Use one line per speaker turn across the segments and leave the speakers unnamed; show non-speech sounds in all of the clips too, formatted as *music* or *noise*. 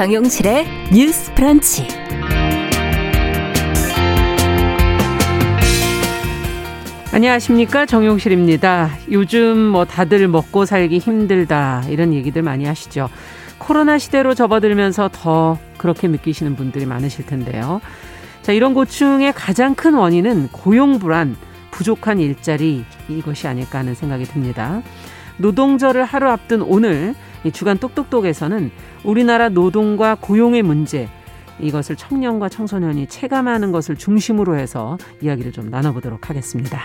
정용실의 뉴스 프런치. 안녕하십니까 정용실입니다. 요즘 뭐 다들 먹고 살기 힘들다 이런 얘기들 많이 하시죠. 코로나 시대로 접어들면서 더 그렇게 느끼시는 분들이 많으실 텐데요. 자, 이런 고충의 가장 큰 원인은 고용 불안, 부족한 일자리 이것이 아닐까 하는 생각이 듭니다. 노동절을 하루 앞둔 오늘 이 주간 똑똑똑에서는 우리나라 노동과 고용의 문제 이것을 청년과 청소년이 체감하는 것을 중심으로 해서 이야기를 좀 나눠보도록 하겠습니다.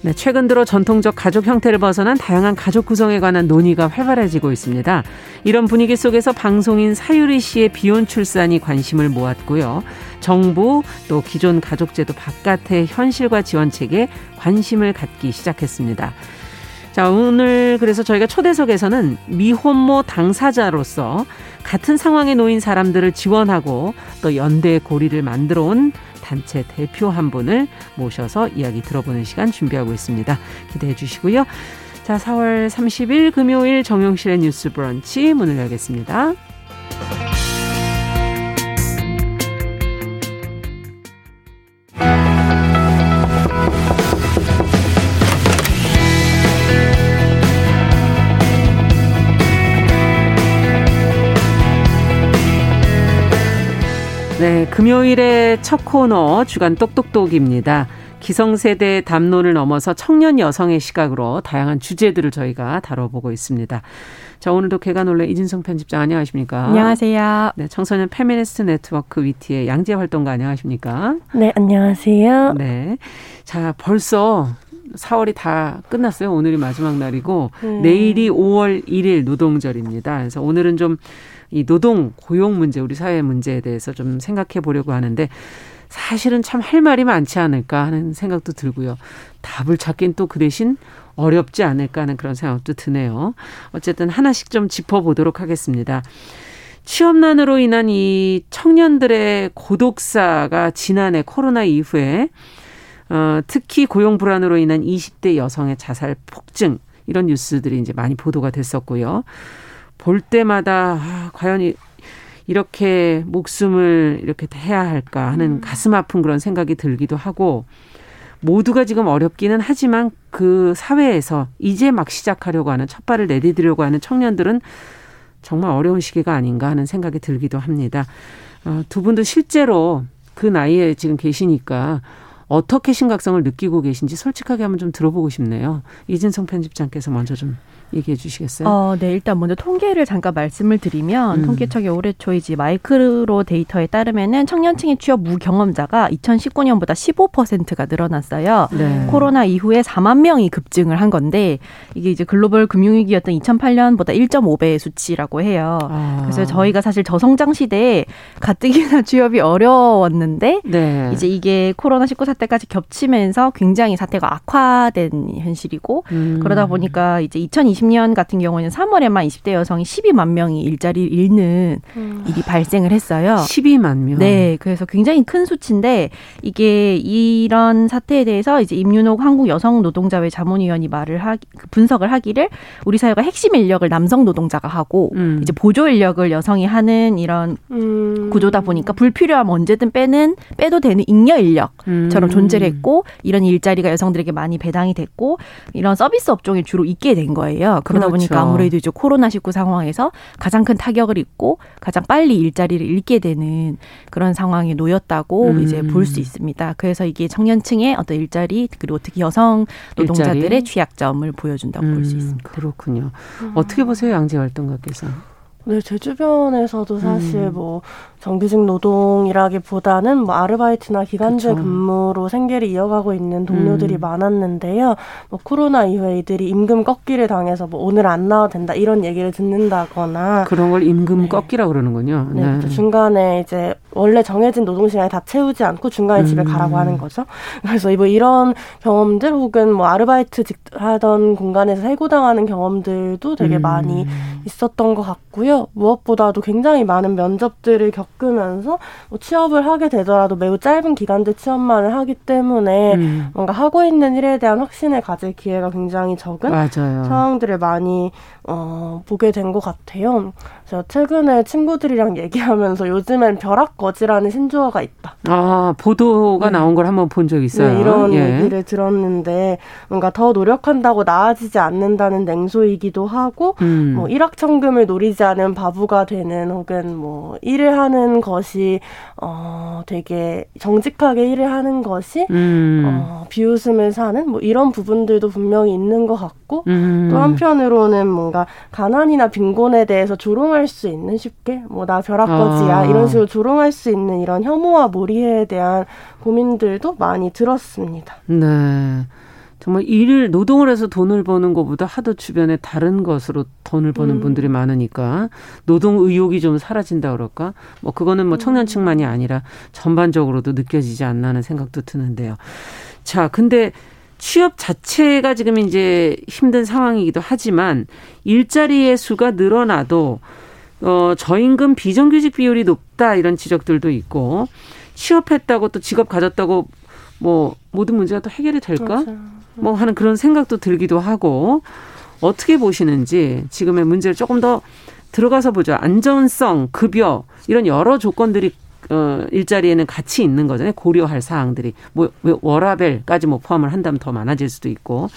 네, 최근 들어 전통적 가족 형태를 벗어난 다양한 가족 구성에 관한 논의가 활발해지고 있습니다. 이런 분위기 속에서 방송인 사유리 씨의 비혼 출산이 관심을 모았고요. 정부 또 기존 가족제도 바깥의 현실과 지원책에 관심을 갖기 시작했습니다. 자, 오늘 그래서 저희가 초대석에서는 미혼모 당사자로서 같은 상황에 놓인 사람들을 지원하고 또 연대 고리를 만들어 온 단체 대표 한 분을 모셔서 이야기 들어보는 시간 준비하고 있습니다. 기대해 주시고요. 자, 4월 30일 금요일 정용실의 뉴스 브런치 문을 열겠습니다. 네, 금요일의 첫 코너 주간 똑똑똑입니다. 기성세대 담론을 넘어서 청년 여성의 시각으로 다양한 주제들을 저희가 다뤄보고 있습니다. 자, 오늘도 개가 놀래 이진성 편집장 안녕하십니까?
안녕하세요.
네, 청소년 페미니스트 네트워크 위티의 양재 활동가 안녕하십니까?
네, 안녕하세요. 네.
자, 벌써 4월이 다 끝났어요. 오늘이 마지막 날이고 음. 내일이 5월 1일 노동절입니다. 그래서 오늘은 좀이 노동 고용 문제 우리 사회 문제에 대해서 좀 생각해 보려고 하는데 사실은 참 할 말이 많지 않을까 하는 생각도 들고요. 답을 찾긴 또 그 대신 어렵지 않을까 하는 그런 생각도 드네요. 어쨌든 하나씩 좀 짚어보도록 하겠습니다. 취업난으로 인한 이 청년들의 고독사가 지난해 코로나 이후에 어, 특히 고용 불안으로 인한 20대 여성의 자살 폭증 이런 뉴스들이 이제 많이 보도가 됐었고요. 볼 때마다 아, 과연 이, 이렇게 목숨을 이렇게 해야 할까 하는 음. 가슴 아픈 그런 생각이 들기도 하고 모두가 지금 어렵기는 하지만 그 사회에서 이제 막 시작하려고 하는 첫 발을 내디디려고 하는 청년들은 정말 어려운 시기가 아닌가 하는 생각이 들기도 합니다. 어, 두 분도 실제로 그 나이에 지금 계시니까 어떻게 심각성을 느끼고 계신지 솔직하게 한번 좀 들어보고 싶네요. 이진성 편집장께서 먼저 좀 얘기해 주시겠어요?
어, 네. 일단 먼저 통계를 잠깐 말씀을 드리면 음. 통계청의 올해 초이지 마이크로 데이터에 따르면은 청년층의 취업 무경험자가 2019년보다 15%가 늘어났어요. 네. 코로나 이후에 4만 명이 급증을 한 건데 이게 이제 글로벌 금융위기였던 2008년보다 1.5배의 수치라고 해요. 아. 그래서 저희가 사실 저성장 시대에 가뜩이나 *laughs* 취업이 어려웠는데 네. 이제 이게 코로나 19 사태 때까지 겹치면서 굉장히 사태가 악화된 현실이고 음. 그러다 보니까 이제 2020년 같은 경우에는 3월에만 20대 여성이 12만 명이 일자리를 잃는 음. 일이 발생을 했어요.
12만 명.
네, 그래서 굉장히 큰 수치인데 이게 이런 사태에 대해서 이제 임윤옥 한국 여성 노동자회 자문위원이 말을 하기 그 분석을 하기를 우리 사회가 핵심 인력을 남성 노동자가 하고 음. 이제 보조 인력을 여성이 하는 이런 음. 구조다 보니까 불필요함 언제든 빼는 빼도 되는 잉여 인력처럼 음. 그런 음. 존재를 했고 이런 일자리가 여성들에게 많이 배당이 됐고 이런 서비스 업종이 주로 있게 된 거예요. 그러다 그렇죠. 보니까 아무래도 이제 코로나19 상황에서 가장 큰 타격을 입고 가장 빨리 일자리를 잃게 되는 그런 상황에 놓였다고 음. 이제 볼 수 있습니다. 그래서 이게 청년층의 어떤 일자리 그리고 특히 여성 노동자들의 일자리? 취약점을 보여준다고 음, 볼수 있습니다.
그렇군요. 음. 어떻게 보세요, 양재 활동가께서?
네, 제 주변에서도 사실 음. 뭐 정규직 노동이라기보다는 뭐 아르바이트나 기간제 그쵸. 근무로 생계를 이어가고 있는 동료들이 음. 많았는데요. 뭐 코로나 이후에 이들이 임금 꺾기를 당해서 뭐 오늘 안 나와도 된다 이런 얘기를 듣는다거나
그런 걸 임금 네. 꺾기라 그러는군요.
네. 네. 그렇죠. 중간에 이제 원래 정해진 노동 시간에 다 채우지 않고 중간에 음. 집에 가라고 하는 거죠. *laughs* 그래서 뭐 이런 경험들 혹은 뭐 아르바이트 직 하던 공간에서 해고당하는 경험들도 되게 음. 많이 있었던 것 같고요. 무엇보다도 굉장히 많은 면접들을 겪고 겪으면서 뭐 취업을 하게 되더라도 매우 짧은 기간제 취업만을 하기 때문에 음. 뭔가 하고 있는 일에 대한 확신을 가질 기회가 굉장히 적은 맞아요. 상황들을 많이 어, 보게 된 것 같아요. 제가 최근에 친구들이랑 얘기하면서 요즘엔 벼락거지라는 신조어가 있다.
아 보도가 음. 나온 걸 한번 본적 네, 있어요.
네, 이런 예. 얘기를 들었는데 뭔가 더 노력한다고 나아지지 않는다는 냉소이기도 하고 음. 뭐 일확천금을 노리지 않은 바보가 되는 혹은 뭐 일을 하는 것이 어 되게 정직하게 일을 하는 것이 음. 어, 비웃음을 사는 뭐 이런 부분들도 분명히 있는 것 같고 음. 또 한편으로는 뭔가 가난이나 빈곤에 대해서 조롱을 조롱할 수 있는 쉽게 뭐나 벼락거지야 아. 이런 식으로 조롱할 수 있는 이런 혐오와 몰이에 대한 고민들도 많이 들었습니다.
네. 정말 일을 노동을 해서 돈을 버는 것보다 하도 주변에 다른 것으로 돈을 버는 음. 분들이 많으니까 노동 의욕이 좀 사라진다 그럴까? 뭐 그거는 뭐 음. 청년층만이 아니라 전반적으로도 느껴지지 않나 하는 생각도 드는데요. 자, 근데 취업 자체가 지금 이제 힘든 상황이기도 하지만 일자리의 수가 늘어나도 어, 저임금 비정규직 비율이 높다 이런 지적들도 있고 취업했다고 또 직업 가졌다고 뭐 모든 문제가 또 해결이 될까? 그렇죠. 뭐 하는 그런 생각도 들기도 하고 어떻게 보시는지 지금의 문제를 조금 더 들어가서 보죠. 안전성, 급여 이런 여러 조건들이 어, 일자리에는 같이 있는 거잖아요. 고려할 사항들이 뭐, 뭐 워라벨까지 뭐 포함을 한다면 더 많아질 수도 있고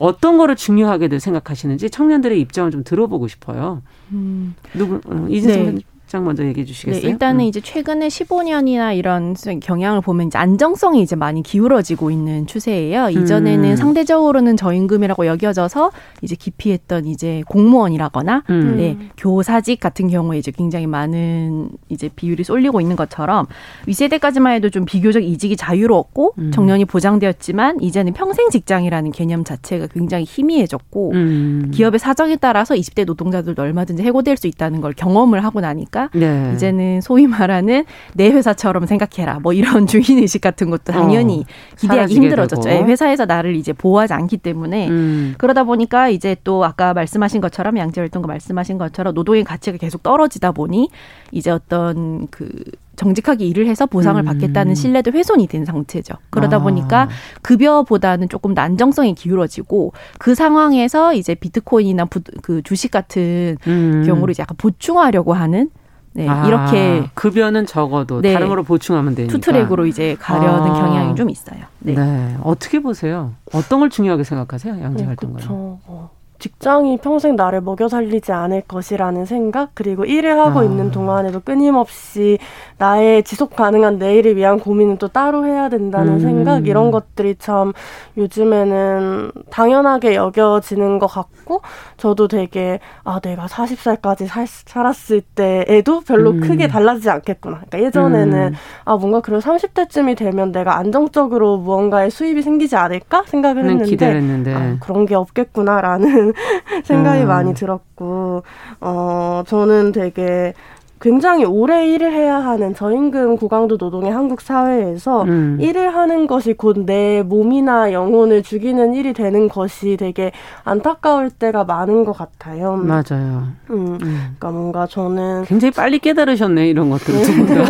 어떤 거를 중요하게 생각하시는지 청년들의 입장을 좀 들어보고 싶어요. 음. 누구 어, 이진성 네. 장 먼저 얘기해 주시겠어요?
네, 일단은 음. 이제 최근에 15년이나 이런 경향을 보면 이제 안정성이 이제 많이 기울어지고 있는 추세예요. 음. 이전에는 음. 상대적으로는 저임금이라고 여겨져서 이제 기피했던 이제 공무원이라거나 음. 네, 교사직 같은 경우에 이제 굉장히 많은 이제 비율이 쏠리고 있는 것처럼 위세대까지만 해도 좀 비교적 이직이 자유로웠고 음. 정년이 보장되었지만 이제는 평생 직장이라는 개념 자체가 굉장히 희미해졌고 음. 기업의 사정에 따라서 20대 노동자들도 얼마든지 해고될 수 있다는 걸 경험을 하고 나니까 보니까 네. 이제는 소위 말하는 내 회사처럼 생각해라 뭐 이런 *laughs* 주인 의식 같은 것도 당연히 어, 기대하기 힘들어졌죠. 예, 회사에서 나를 이제 보호하지 않기 때문에 음. 그러다 보니까 이제 또 아까 말씀하신 것처럼 양재 활동가 말씀하신 것처럼 노동의 가치가 계속 떨어지다 보니 이제 어떤 그 정직하게 일을 해서 보상을 음. 받겠다는 신뢰도 훼손이 된 상태죠. 그러다 아. 보니까 급여보다는 조금 더 안정성이 기울어지고 그 상황에서 이제 비트코인이나 부, 그 주식 같은 음. 경우를 이제 약간 보충하려고 하는 네, 아, 이렇게
급여는 적어도 네, 다른 거로 보충하면 되니까
투 트랙으로 이제 가려는 아. 경향이 좀 있어요.
네. 네. 어떻게 보세요? 어떤 걸 중요하게 생각하세요? 양재 활동가? 어, 그렇죠.
직장이 평생 나를 먹여 살리지 않을 것이라는 생각, 그리고 일을 하고 아. 있는 동안에도 끊임없이 나의 지속 가능한 내일을 위한 고민은 또 따로 해야 된다는 음. 생각, 이런 것들이 참 요즘에는 당연하게 여겨지는 것 같고, 저도 되게, 아, 내가 40살까지 살, 살았을 때에도 별로 음. 크게 달라지지 않겠구나. 그러니까 예전에는, 음. 아, 뭔가 그런 30대쯤이 되면 내가 안정적으로 무언가의 수입이 생기지 않을까 생각을 했는데, 기대했는데. 아, 그런 게 없겠구나라는 *laughs* 생각이 음. 많이 들었고, 어, 저는 되게 굉장히 오래 일을 해야 하는 저임금 고강도 노동의 한국 사회에서 음. 일을 하는 것이 곧 내 몸이나 영혼을 죽이는 일이 되는 것이 되게 안타까울 때가 많은 것 같아요.
맞아요.
음, 음. 그러니까 뭔가 저는
굉장히 빨리 깨달으셨네 이런 것들을 두 분도.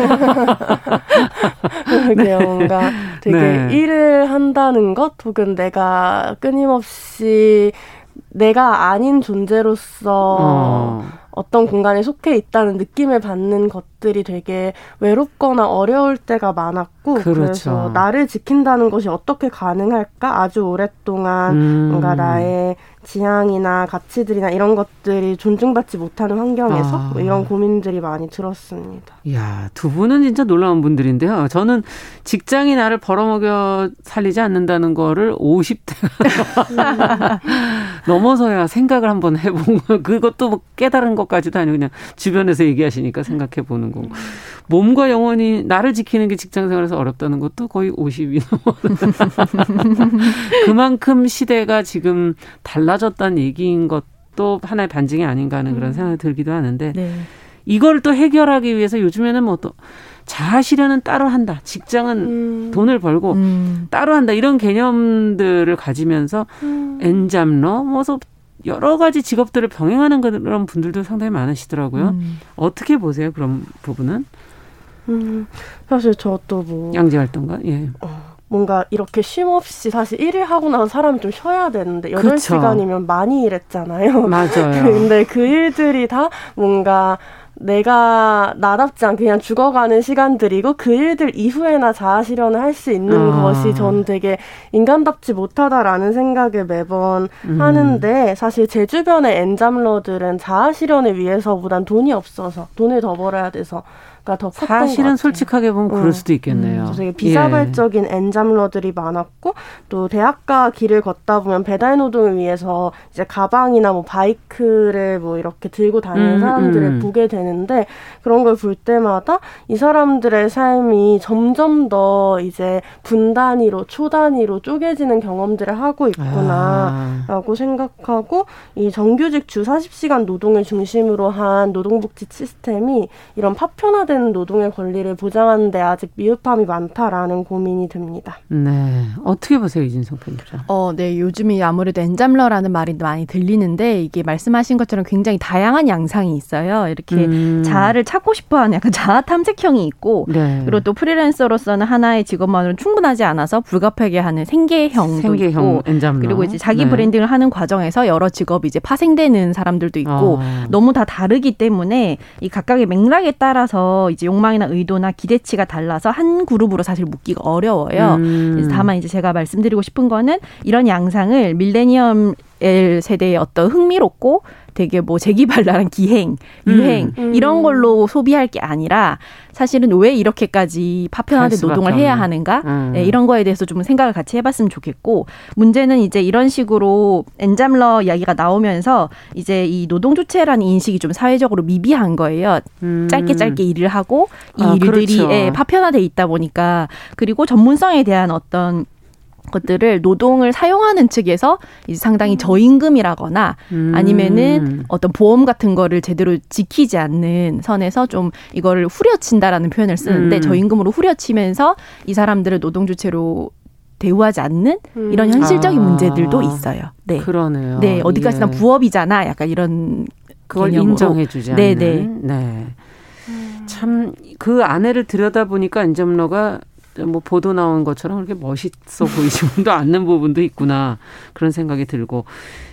*laughs* 그게 네. 뭔가 되게 네. 일을 한다는 것 혹은 내가 끊임없이 내가 아닌 존재로서 어. 어떤 공간에 속해 있다는 느낌을 받는 것들이 되게 외롭거나 어려울 때가 많았고 그렇죠. 그래서 나를 지킨다는 것이 어떻게 가능할까 아주 오랫동안 음. 뭔가 나의 지향이나 가치들이나 이런 것들이 존중받지 못하는 환경에서 아. 뭐 이런 고민들이 많이 들었습니다.
이야 두 분은 진짜 놀라운 분들인데요. 저는 직장이 나를 벌어먹여 살리지 않는다는 거를 50대 *laughs* *laughs* 넘어서야 생각을 한번 해보고 그것도 뭐 깨달은 것까지도 아니고 그냥 주변에서 얘기하시니까 생각해 보는 거고 몸과 영혼이 나를 지키는 게 직장 생활에서 어렵다는 것도 거의 50이 넘어 *laughs* 그만큼 시대가 지금 달라졌다는 얘기인 것도 하나의 반증이 아닌가 하는 그런 음. 생각이 들기도 하는데 네. 이걸 또 해결하기 위해서 요즘에는 뭐또 자아실현은 따로 한다. 직장은 음. 돈을 벌고 음. 따로 한다. 이런 개념들을 가지면서 음. 엔잡러, 뭐서 여러 가지 직업들을 병행하는 그런 분들도 상당히 많으시더라고요. 음. 어떻게 보세요? 그런 부분은? 음,
사실 저도 뭐
양재 활동가 예. 어,
뭔가 이렇게 쉼 없이 사실 일을 하고 나서 사람이 좀 쉬어야 되는데 여덟 시간이면 많이 일했잖아요.
맞아요. *laughs*
근데 그 일들이 다 뭔가 내가 나답지 않게 그냥 죽어가는 시간들이고 그 일들 이후에나 자아 실현을 할 수 있는 아. 것이 전 되게 인간답지 못하다라는 생각을 매번 음. 하는데 사실 제 주변의 엔잡러들은 자아 실현을 위해서보단 돈이 없어서 돈을 더 벌어야 돼서
우가더 컸던 사실은 솔직하게 보면 그럴 음. 수도 있겠네요. 음.
되게 비자발적인 예. 엔잡러들이 많았고 또 대학가 길을 걷다 보면 배달 노동을 위해서 이제 가방이나 뭐 바이크를 뭐 이렇게 들고 다니는 음, 사람들을 음. 보게 되는데 그런 걸 볼 때마다 이 사람들의 삶이 점점 더 이제 분 단위로 초 단위로 쪼개지는 경험들을 하고 있구나라고 아. 생각하고 이 정규직 주 40시간 노동을 중심으로 한 노동복지 시스템이 이런 파편화된 보장 노동의 권리를 보장하는데 아직 미흡함이 많다라는 고민이 듭니다.
네. 어떻게 보세요, 이진성 편집장?
어, 네. 요즘이 아무래도 엔잠러라는 말이 많이 들리는데 이게 말씀하신 것처럼 굉장히 다양한 양상이 있어요. 이렇게 음. 자아를 찾고 싶어 하는 약간 자아 탐색형이 있고 네. 그리고 또 프리랜서로서는 하나의 직업만으로는 충분하지 않아서 불가피하게 하는 생계형도 생계형 있고 엔잠러. 그리고 이제 자기 네. 브랜딩을 하는 과정에서 여러 직업이 이제 파생되는 사람들도 있고 어. 너무 다 다르기 때문에 이 각각의 맥락에 따라서 이제 욕망이나 의도나 기대치가 달라서 한 그룹으로 사실 묶기가 어려워요. 음. 다만 이제 제가 말씀드리고 싶은 거는 이런 양상을 밀레니엄 L 세대의 어떤 흥미롭고 되게 뭐 재기발랄한 기행, 유행 음. 음. 이런 걸로 소비할 게 아니라 사실은 왜 이렇게까지 파편화된 노동을 없네. 해야 하는가 음. 네, 이런 거에 대해서 좀 생각을 같이 해봤으면 좋겠고 문제는 이제 이런 식으로 엔잠러 이야기가 나오면서 이제 이 노동 주체라는 인식이 좀 사회적으로 미비한 거예요. 음. 짧게 짧게 일을 하고 이 아, 일들이 그렇죠. 예, 파편화돼 있다 보니까 그리고 전문성에 대한 어떤 것들을 노동을 사용하는 측에서 이제 상당히 음. 저임금이라거나 음. 아니면은 어떤 보험 같은 거를 제대로 지키지 않는 선에서 좀 이거를 후려친다라는 표현을 쓰는데 음. 저임금으로 후려치면서 이 사람들을 노동 주체로 대우하지 않는 음. 이런 현실적인 아. 문제들도 있어요.
네. 그러네요.
네, 어디까지나 예. 부업이잖아. 약간 이런
그걸 인정해주지 네, 않는. 네네. 네. 네. 참 그 안에를 들여다보니까 안점러가 뭐 보도 나온 것처럼 그렇게 멋있어 보이지도 않는 부분도 있구나 그런 생각이 들고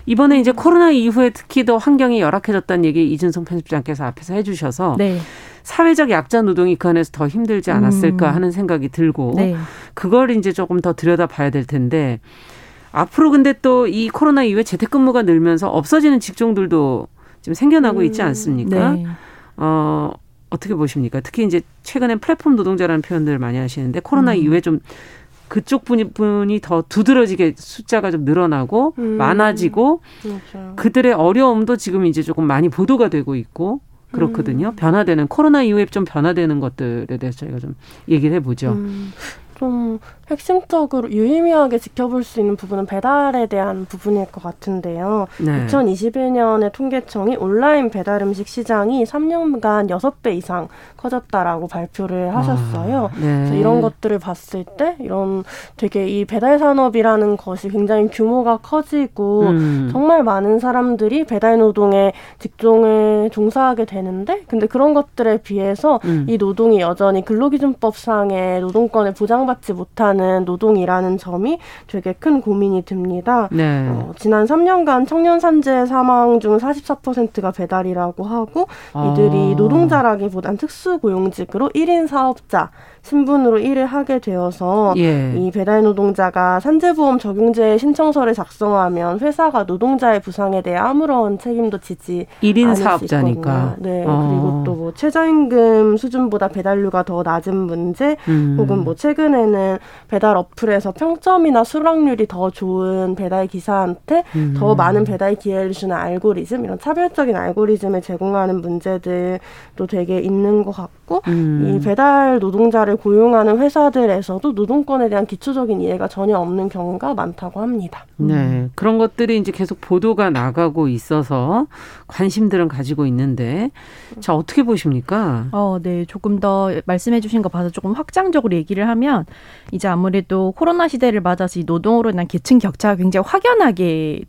이번에 이제 코로나 이후에 특히 더 환경이 열악해졌다는 얘기 이준성 편집장께서 앞에서 해주셔서 네. 사회적 약자 노동이 그 안에서 더 힘들지 않았을까 음. 하는 생각이 들고 네. 그걸 이제 조금 더 들여다봐야 될 텐데 앞으로 근데 또 이 코로나 이후에 재택근무가 늘면서 없어지는 직종들도 지금 생겨나고 음. 있지 않습니까? 네. 어, 어떻게 보십니까? 특히 이제 최근엔 플랫폼 노동자라는 표현들을 많이 하시는데 코로나 음. 이후에 좀 그쪽 분이 분이 더 두드러지게 숫자가 좀 늘어나고 음. 많아지고 맞아요. 그렇죠. 그들의 어려움도 지금 이제 조금 많이 보도가 되고 있고 그렇거든요. 음. 변화되는 코로나 이후에 좀 변화되는 것들에 대해서 저희가 좀 얘기를 해보죠. 음.
좀 핵심적으로 유의미하게 지켜볼 수 있는 부분은 배달에 대한 부분일 것 같은데요. 네. 2021년에 통계청이 온라인 배달 음식 시장이 3년간 6배 이상 커졌다라고 발표를 아, 하셨어요. 아, 네. 그래서 이런 것들을 봤을 때 이런 되게 이 배달 산업이라는 것이 굉장히 규모가 커지고 음. 정말 많은 사람들이 배달 노동에 직종을 종사하게 되는데 근데 그런 것들에 비해서 음. 이 노동이 여전히 근로기준법상의 노동권을 보장받지 못한 하는 노동이라는 점이 되게 큰 고민이 듭니다. 네. 어, 지난 3년간 청년 산재 사망 중 44%가 배달이라고 하고 아. 이들이 아. 노동자라기보단 특수고용직으로 1인 사업자 신분으로 일을 하게 되어서 예. 이 배달 노동자가 산재보험 적용제 신청서를 작성하면 회사가 노동자의 부상에 대해 아무런 책임도 지지
1인 사업자니까.
네. 어. 그리고 또 뭐 최저임금 수준보다 배달료가 더 낮은 문제 음. 혹은 뭐 최근에는 배달 어플에서 평점이나 수락률이 더 좋은 배달 기사한테 음. 더 많은 배달 기회를 주는 알고리즘 이런 차별적인 알고리즘을 제공하는 문제들도 되게 있는 것 같고 음. 이 배달 노동자를 사람을 고용하는 회사들에서도 노동권에 대한 기초적인 이해가 전혀 없는 경우가 많다고 합니다.
음. 네. 그런 것들이 이제 계속 보도가 나가고 있어서 관심들은 가지고 있는데 자, 어떻게 보십니까?
어, 네. 조금 더 말씀해 주신 거 봐서 조금 확장적으로 얘기를 하면 이제 아무래도 코로나 시대를 맞아서 이 노동으로 인한 계층 격차가 굉장히 확연하게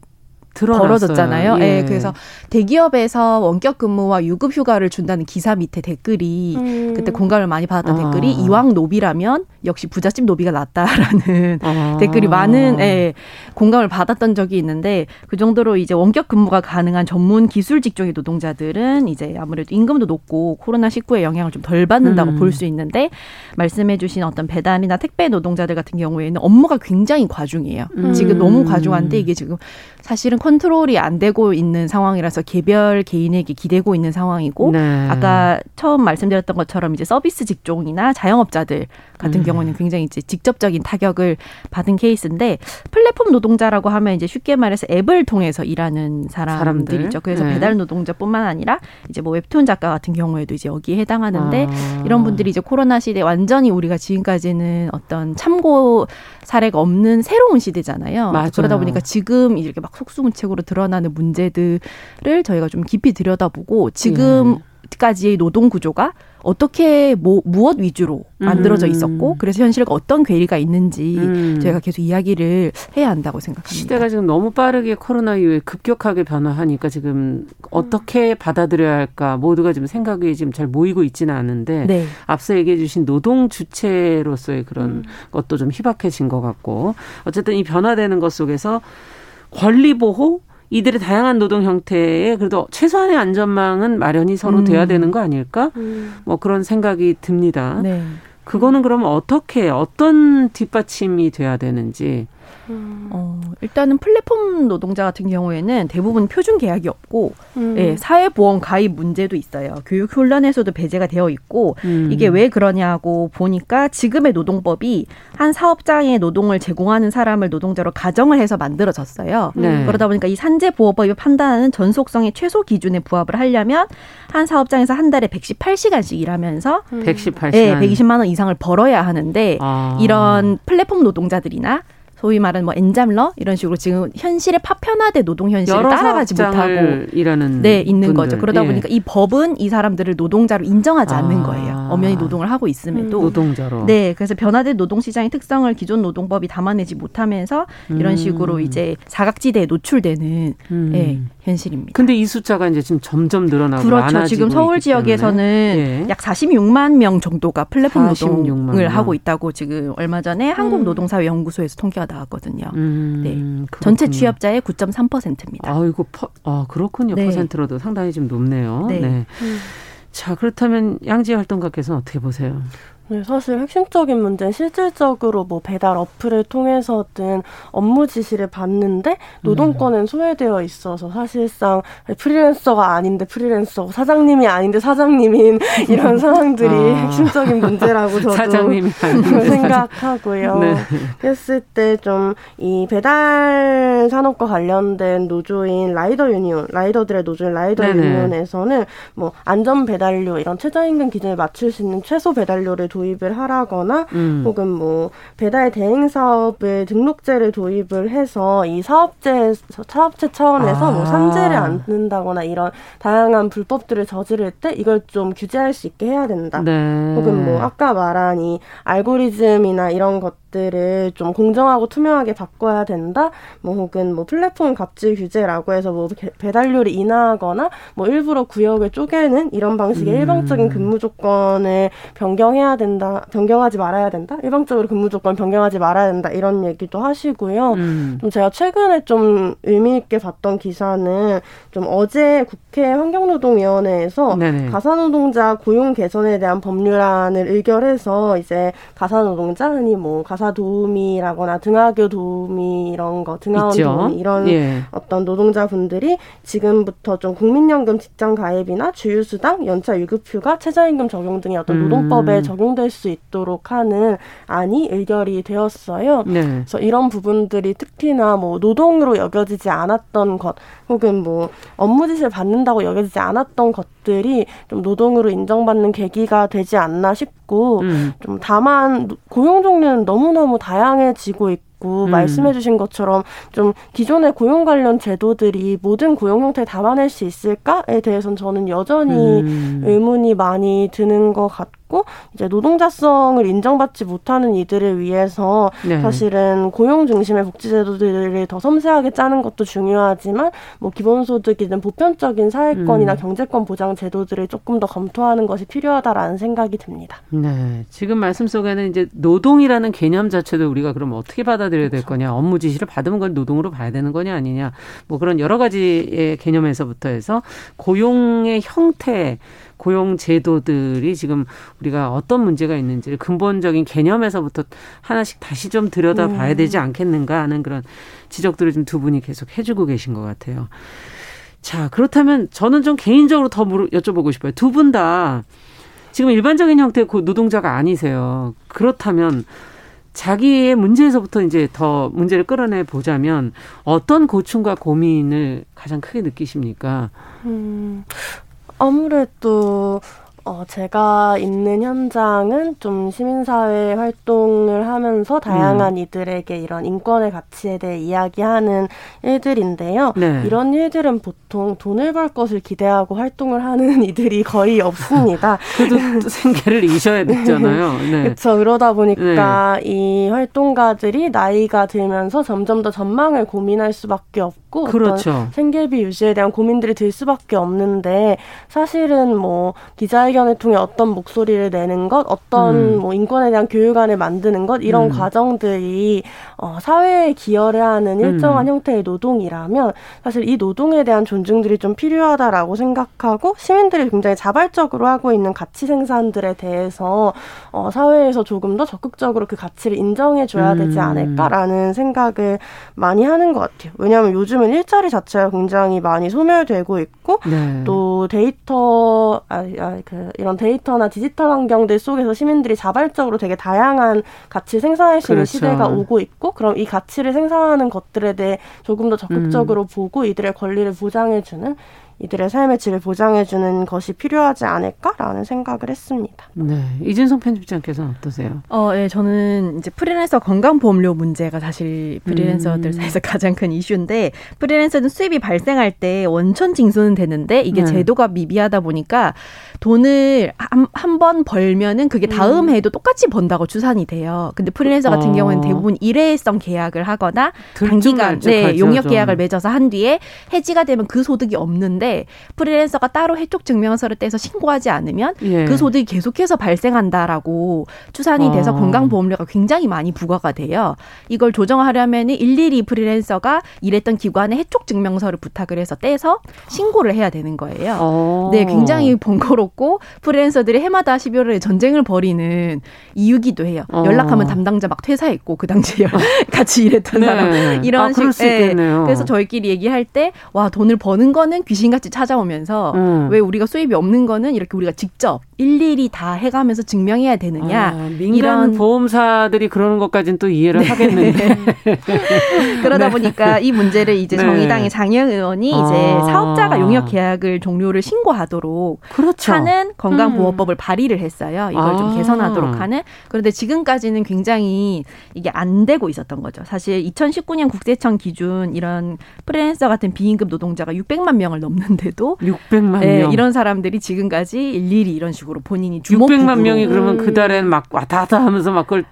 드어 벌어졌잖아요. 예. 네, 그래서 대기업에서 원격 근무와 유급 휴가를 준다는 기사 밑에 댓글이 음. 그때 공감을 많이 받았던 아. 댓글이 이왕 노비라면 역시 부잣집 노비가 낫다라는 아. *laughs* 댓글이 많은 예, 공감을 받았던 적이 있는데 그 정도로 이제 원격 근무가 가능한 전문 기술 직종의 노동자들은 이제 아무래도 임금도 높고 코로나 십구의 영향을 좀 덜 받는다고 음. 볼수 있는데 말씀해주신 어떤 배달이나 택배 노동자들 같은 경우에는 업무가 굉장히 과중이에요. 음. 지금 너무 과중한데 이게 지금 사실은 컨트롤이 안 되고 있는 상황이라서 개별 개인에게 기대고 있는 상황이고 네. 아까 처음 말씀드렸던 것처럼 이제 서비스 직종이나 자영업자들 같은 음. 경우는 굉장히 이제 직접적인 타격을 받은 케이스인데 플랫폼 노동자라고 하면 이제 쉽게 말해서 앱을 통해서 일하는 사람들이죠. 그래서 네. 배달 노동자뿐만 아니라 이제 뭐 웹툰 작가 같은 경우에도 이제 여기에 해당하는데 아. 이런 분들이 이제 코로나 시대 완전히 우리가 지금까지는 어떤 참고 사례가 없는 새로운 시대잖아요. 맞아요. 그러다 보니까 지금 이렇게 막 속수문 책으로 드러나는 문제들을 저희가 좀 깊이 들여다보고 지금 까지의 노동 구조가 어떻게 뭐 무엇 위주로 만들어져 음. 있었고 음. 그래서 현실과 어떤 괴리가 있는지 음. 저희가 계속 이야기를 해야 한다고 생각합니다.
시대가 지금 너무 빠르게 코로나 이후에 급격하게 변화하니까 지금 어떻게 받아들여야 할까 모두가 지금 생각이 지금 잘 모이고 있지는 않은데 네. 앞서 얘기해 주신 노동 주체로서의 그런 음. 것도 좀 희박해진 것 같고 어쨌든 이 변화되는 것 속에서 권리 보호 이들의 다양한 노동 형태에 그래도 최소한의 안전망은 마련이 서로 음. 돼야 되는 거 아닐까? 음. 뭐 그런 생각이 듭니다. 네. 그거는 그러면 어떻게 어떤 뒷받침이 돼야 되는지
음. 어, 일단은 플랫폼 노동자 같은 경우에는 대부분 표준 계약이 없고 음. 예, 사회보험 가입 문제도 있어요. 교육 혼란에서도 배제가 되어 있고 음. 이게 왜 그러냐고 보니까 지금의 노동법이 한 사업장에 노동을 제공하는 사람을 노동자로 가정을 해서 만들어졌어요. 네. 그러다 보니까 이 산재보호법이 판단하는 전속성의 최소 기준에 부합을 하려면 한 사업장에서 한 달에 118시간씩 일하면서 118시간. 예, 120만 원 이상을 벌어야 하는데 아. 이런 플랫폼 노동자들이나 소위 말하는 뭐 엔잡러 이런 식으로 지금 현실의 파편화된 노동 현실을 따라가지 못하고
일하는
네 있는 분들. 거죠. 그러다 예. 보니까 이 법은 이 사람들을 노동자로 인정하지 아. 않는 거예요. 엄연히 노동을 하고 있음에도 음.
노동자로
네 그래서 변화된 노동 시장의 특성을 기존 노동법이 담아내지 못하면서 이런 음. 식으로 음. 이제 사각지대에 노출되는 예, 음. 예, 현실입니다.
근데 이 숫자가 이제 지금 점점 늘어나고
그렇죠. 많아지고 지금 서울 지역에서는 예. 약 46만 명 정도가 플랫폼 노동을 하고 있다고 지금 얼마 전에 한국노동사회연구소에서 음. 통계가 나왔거든요. 음,
네.
전체 취업자의 9.3%입니다.
아 이거 퍼, 아 그렇군요. 네. 퍼센트로도 상당히 좀 높네요. 네. 네. 음. 자 그렇다면 양지 활동가께서는 어떻게 보세요?
네, 사실 핵심적인 문제는 실질적으로 뭐 배달 어플을 통해서든 업무 지시를 받는데 노동권은 음. 소외되어 있어서 사실상 프리랜서가 아닌데 프리랜서, 사장님이 아닌데 사장님인 *laughs* 이런 상황들이 아. 핵심적인 문제라고 저도 생각하고요. 네. 했을 때 좀 이 배달 산업과 관련된 노조인 라이더 유니온, 라이더들의 노조인 라이더 네네. 유니온에서는 뭐 안전 배달료 이런 최저임금 기준에 맞출 수 있는 최소 배달료를 도입을 하라거나 음. 혹은 뭐 배달 대행 사업에 등록제를 도입을 해서 이 사업체 사업체 차원에서 뭐 아. 뭐 산재를 안는다거나 이런 다양한 불법들을 저지를 때 이걸 좀 규제할 수 있게 해야 된다. 네. 혹은 뭐 아까 말한 이 알고리즘이나 이런 것 것들을 좀 공정하고 투명하게 바꿔야 된다. 뭐 혹은 뭐 플랫폼 갑질 규제라고 해서 뭐 배달료를 인하하거나 뭐 일부러 구역을 쪼개는 이런 방식의 음. 일방적인 근무 조건을 변경해야 된다. 변경하지 말아야 된다. 일방적으로 근무 조건 변경하지 말아야 된다. 이런 얘기도 하시고요. 음. 좀 제가 최근에 좀 의미 있게 봤던 기사는 좀 어제 국회 환경노동위원회에서 네네. 가사노동자 고용 개선에 대한 법률안을 의결해서 이제 가사노동자 흔히 뭐 가사 간호사 도우미라거나 등하교 도우미 이런 거 등하원 있죠. 도우미 이런 예. 어떤 노동자분들이 지금부터 좀 국민연금 직장 가입이나 주휴수당 연차 유급휴가 최저임금 적용 등의 어떤 음. 노동법에 음. 적용될 수 있도록 하는 안이 의결이 되었어요. 네. 그래서 이런 부분들이 특히나 뭐 노동으로 여겨지지 않았던 것 혹은 뭐 업무지시를 받는다고 여겨지지 않았던 것 것들이 좀 노동으로 인정받는 계기가 되지 않나 싶고 음. 좀 다만 고용 종류는 너무너무 다양해지고 있고 음. 말씀해주신 것처럼 좀 기존의 고용 관련 제도들이 모든 고용 형태 담아낼 수 있을까에 대해서는 저는 여전히 음. 의문이 많이 드는 것 같고 있고 이제 노동자성을 인정받지 못하는 이들을 위해서 네. 사실은 고용 중심의 복지 제도들을 더 섬세하게 짜는 것도 중요하지만 뭐 기본소득이든 보편적인 사회권이나 음. 경제권 보장 제도들을 조금 더 검토하는 것이 필요하다라는 생각이 듭니다.
네. 지금 말씀 속에는 이제 노동이라는 개념 자체도 우리가 그럼 어떻게 받아들여야 될 그렇죠. 거냐? 업무 지시를 받으면 걸 노동으로 봐야 되는 거냐 아니냐. 뭐 그런 여러 가지의 개념에서부터 해서 고용의 형태 고용 제도들이 지금 우리가 어떤 문제가 있는지를 근본적인 개념에서부터 하나씩 다시 좀 들여다봐야 음. 되지 않겠는가 하는 그런 지적들을 좀 두 분이 계속 해주고 계신 것 같아요. 자 그렇다면 저는 좀 개인적으로 더 여쭤보고 싶어요. 두 분 다 지금 일반적인 형태의 노동자가 아니세요. 그렇다면 자기의 문제에서부터 이제 더 문제를 끌어내 보자면 어떤 고충과 고민을 가장 크게 느끼십니까? 음,
아무래도 어, 제가 있는 현장은 좀 시민사회 활동을 하면서 음. 다양한 음. 이들에게 이런 인권의 가치에 대해 이야기하는 일들인데요. 네. 이런 일들은 보통 돈을 벌 것을 기대하고 활동을 하는 *laughs* 이들이 거의 없습니다.
그래도 *laughs* 생계를 이셔야 되잖아요.
네. 그렇죠. 그러다 보니까 네. 이 활동가들이 나이가 들면서 점점 더 전망을 고민할 수밖에 없고 그렇죠. 생계비 유지에 대한 고민들이 들 수밖에 없는데 사실은 뭐 기자회견 기견을 통해 어떤 목소리를 내는 것, 어떤 음. 뭐 인권에 대한 교육안을 만드는 것 이런 음. 과정들이 어, 사회에 기여를 하는 음. 일정한 음. 형태의 노동이라면 사실 이 노동에 대한 존중들이 좀 필요하다라고 생각하고 시민들이 굉장히 자발적으로 하고 있는 가치 생산들에 대해서 어, 사회에서 조금 더 적극적으로 그 가치를 인정해 줘야 되지 음. 않을까라는 생각을 많이 하는 것 같아요. 왜냐하면 요즘은 일자리 자체가 굉장히 많이 소멸되고 있고 네. 또 데이터 아, 아, 그 이런 데이터나 디지털 환경들 속에서 시민들이 자발적으로 되게 다양한 가치 생산할 수 있는 그렇죠. 시대가 오고 있고 그럼 이 가치를 생산하는 것들에 대해 조금 더 적극적으로 음. 보고 이들의 권리를 보장해주는 이들의 삶의 질을 보장해주는 것이 필요하지 않을까라는 생각을 했습니다.
네, 이진성 편집장께서는 어떠세요?
어, 예, 저는 이제 프리랜서 건강보험료 문제가 사실 프리랜서들 음. 사이에서 가장 큰 이슈인데 프리랜서는 수입이 발생할 때 원천 징수는 되는데 이게 네. 제도가 미비하다 보니까 돈을 한 번 벌면은 그게 다음 음. 해도 똑같이 번다고 추산이 돼요. 근데 프리랜서 같은 어. 경우는 대부분 일회성 계약을 하거나 단기간 네, 용역 계약을 맺어서 한 뒤에 해지가 되면 그 소득이 없는데 프리랜서가 따로 해촉 증명서를 떼서 신고하지 않으면 예. 그 소득이 계속해서 발생한다라고 추산이 어. 돼서 건강보험료가 굉장히 많이 부과가 돼요. 이걸 조정하려면 일일이 프리랜서가 일했던 기관에 해촉 증명서를 부탁을 해서 떼서 신고를 해야 되는 거예요. 어. 네, 굉장히 번거로워 힘고 프리랜서들이 해마다 12월에 전쟁을 벌이는 이유기도 해요. 어. 연락하면 담당자 막 퇴사했고 그 당시에 어. *laughs* 같이 일했던 네. 사람 아, 이런 아, 식. 수 네. 그래서 저희끼리 얘기할 때 와 돈을 버는 거는 귀신같이 찾아오면서 음. 왜 우리가 수입이 없는 거는 이렇게 우리가 직접 일일이 다 해가면서 증명해야 되느냐
아, 이런 보험사들이 그러는 것까지는 또 이해를 네. 하겠는데 *laughs*
그러다 네. 보니까 이 문제를 이제 네. 정의당의 장영 의원이 아. 이제 사업자가 용역 계약을 종료를 신고하도록 그렇죠. 하는 음. 건강보호법을 음. 발의를 했어요. 이걸 아. 좀 개선하도록 하는. 그런데 지금까지는 굉장히 이게 안 되고 있었던 거죠. 사실 2019년 국세청 기준 이런 프리랜서 같은 비임금 노동자가 600만 명을 넘는데도
600만 예,
명 이런 사람들이 지금까지 일일이 이런 식으로 본인이 주목 600만
명이 그러면 음. 그 달엔 막 왔다 갔다 하면서 막 그걸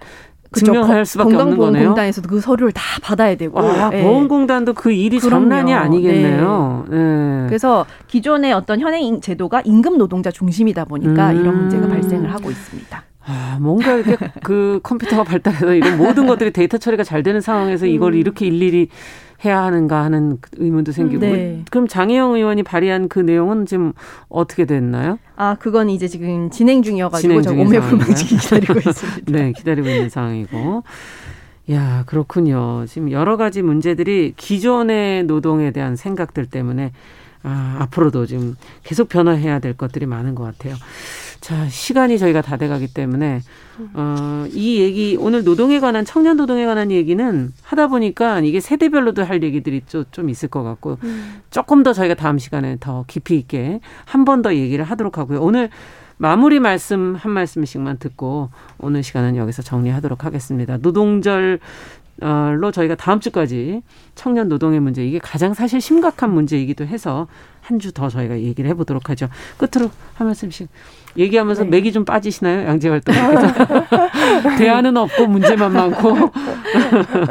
그쵸? 증명할 수밖에 없는
거네요. 건강보험공단에서도 그 서류를 다 받아야 되고.
아, 예. 보험공단도 그 일이 그럼요. 장난이 네. 아니겠네요.
네. 네. 그래서 기존의 어떤 현행 제도가 임금 노동자 중심이다 보니까 음. 이런 문제가 발생을 하고 있습니다.
아, 뭔가 이렇게 그 *laughs* 컴퓨터가 발달해서 이런 모든 것들이 데이터 처리가 잘 되는 상황에서 이걸 음. 이렇게 일일이 해야 하는가 하는 그 의문도 생기고 네. 그럼 장혜영 의원이 발의한 그 내용은 지금 어떻게 됐나요?
아 그건 이제 지금 진행 중이어가지고 저오매불망지 기다리고 *laughs* 있습니다.
네 기다리고 있는 상황이고 야 그렇군요. 지금 여러 가지 문제들이 기존의 노동에 대한 생각들 때문에 아, 앞으로도 지금 계속 변화해야 될 것들이 많은 것 같아요. 자, 시간이 저희가 다 돼가기 때문에, 어, 이 얘기, 오늘 노동에 관한, 청년 노동에 관한 얘기는 하다 보니까 이게 세대별로도 할 얘기들이 좀, 있을 것 같고, 음. 조금 더 저희가 다음 시간에 더 깊이 있게 한 번 더 얘기를 하도록 하고요. 오늘 마무리 말씀 한 말씀씩만 듣고 오늘 시간은 여기서 정리하도록 하겠습니다. 노동절 로 저희가 다음 주까지 청년 노동의 문제 이게 가장 사실 심각한 문제이기도 해서 한 주 더 저희가 얘기를 해보도록 하죠. 끝으로 한 말씀씩 얘기하면서 네. 맥이 좀 빠지시나요 양재 활동? 에 *laughs* 대안은 없고 문제만 많고.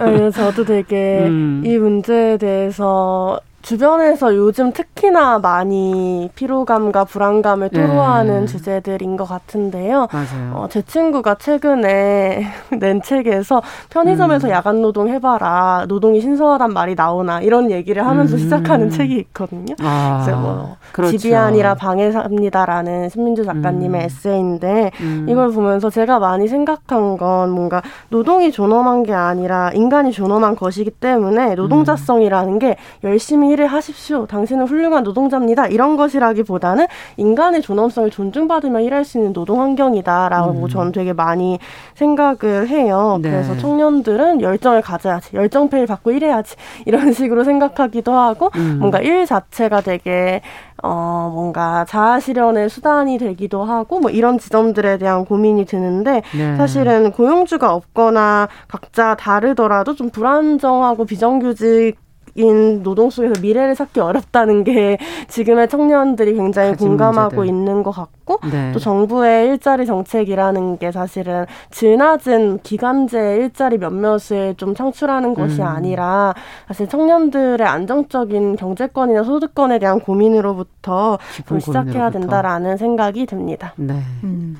네, 저도 되게 음. 이 문제에 대해서 주변에서 요즘 특히나 많이 피로감과 불안감을 네. 토로하는 네. 주제들인 것 같은데요. 맞아요. 어, 제 친구가 최근에 *laughs* 낸 책에서 편의점에서 음. 야간 노동 해봐라, 노동이 신선하단 말이 나오나 이런 얘기를 하면서 음. 시작하는 책이 있거든요. 아, 그래뭐 그렇죠. 집이 아니라 방에 삽니다라는 신민주 작가님의 음. 에세이인데 음. 이걸 보면서 제가 많이 생각한 건 뭔가 노동이 존엄한 게 아니라 인간이 존엄한 것이기 때문에 노동자성이라는 게 열심히 일을 하십시오. 당신은 훌륭한 노동자입니다. 이런 것이라기보다는 인간의 존엄성을 존중받으며 일할 수 있는 노동 환경이다라고 음. 저는 되게 많이 생각을 해요. 네. 그래서 청년들은 열정을 가져야지, 열정페이를 받고 일해야지 *laughs* 이런 식으로 생각하기도 하고 음. 뭔가 일 자체가 되게 어, 뭔가 자아실현의 수단이 되기도 하고, 뭐 이런 지점들에 대한 고민이 드는데, 네. 사실은 고용주가 없거나 각자 다르더라도 좀 불안정하고 비정규직 인 노동 속에서 미래를 찾기 어렵다는 게 지금의 청년들이 굉장히 공감하고 문제들. 있는 것 같고 네. 또 정부의 일자리 정책이라는 게 사실은 지나진 기간제 일자리 몇몇을 좀 창출하는 것이 음. 아니라 사실 청년들의 안정적인 경제권이나 소득권에 대한 고민으로부터 좀 시작해야 된다라는 생각이 듭니다. 네.
음.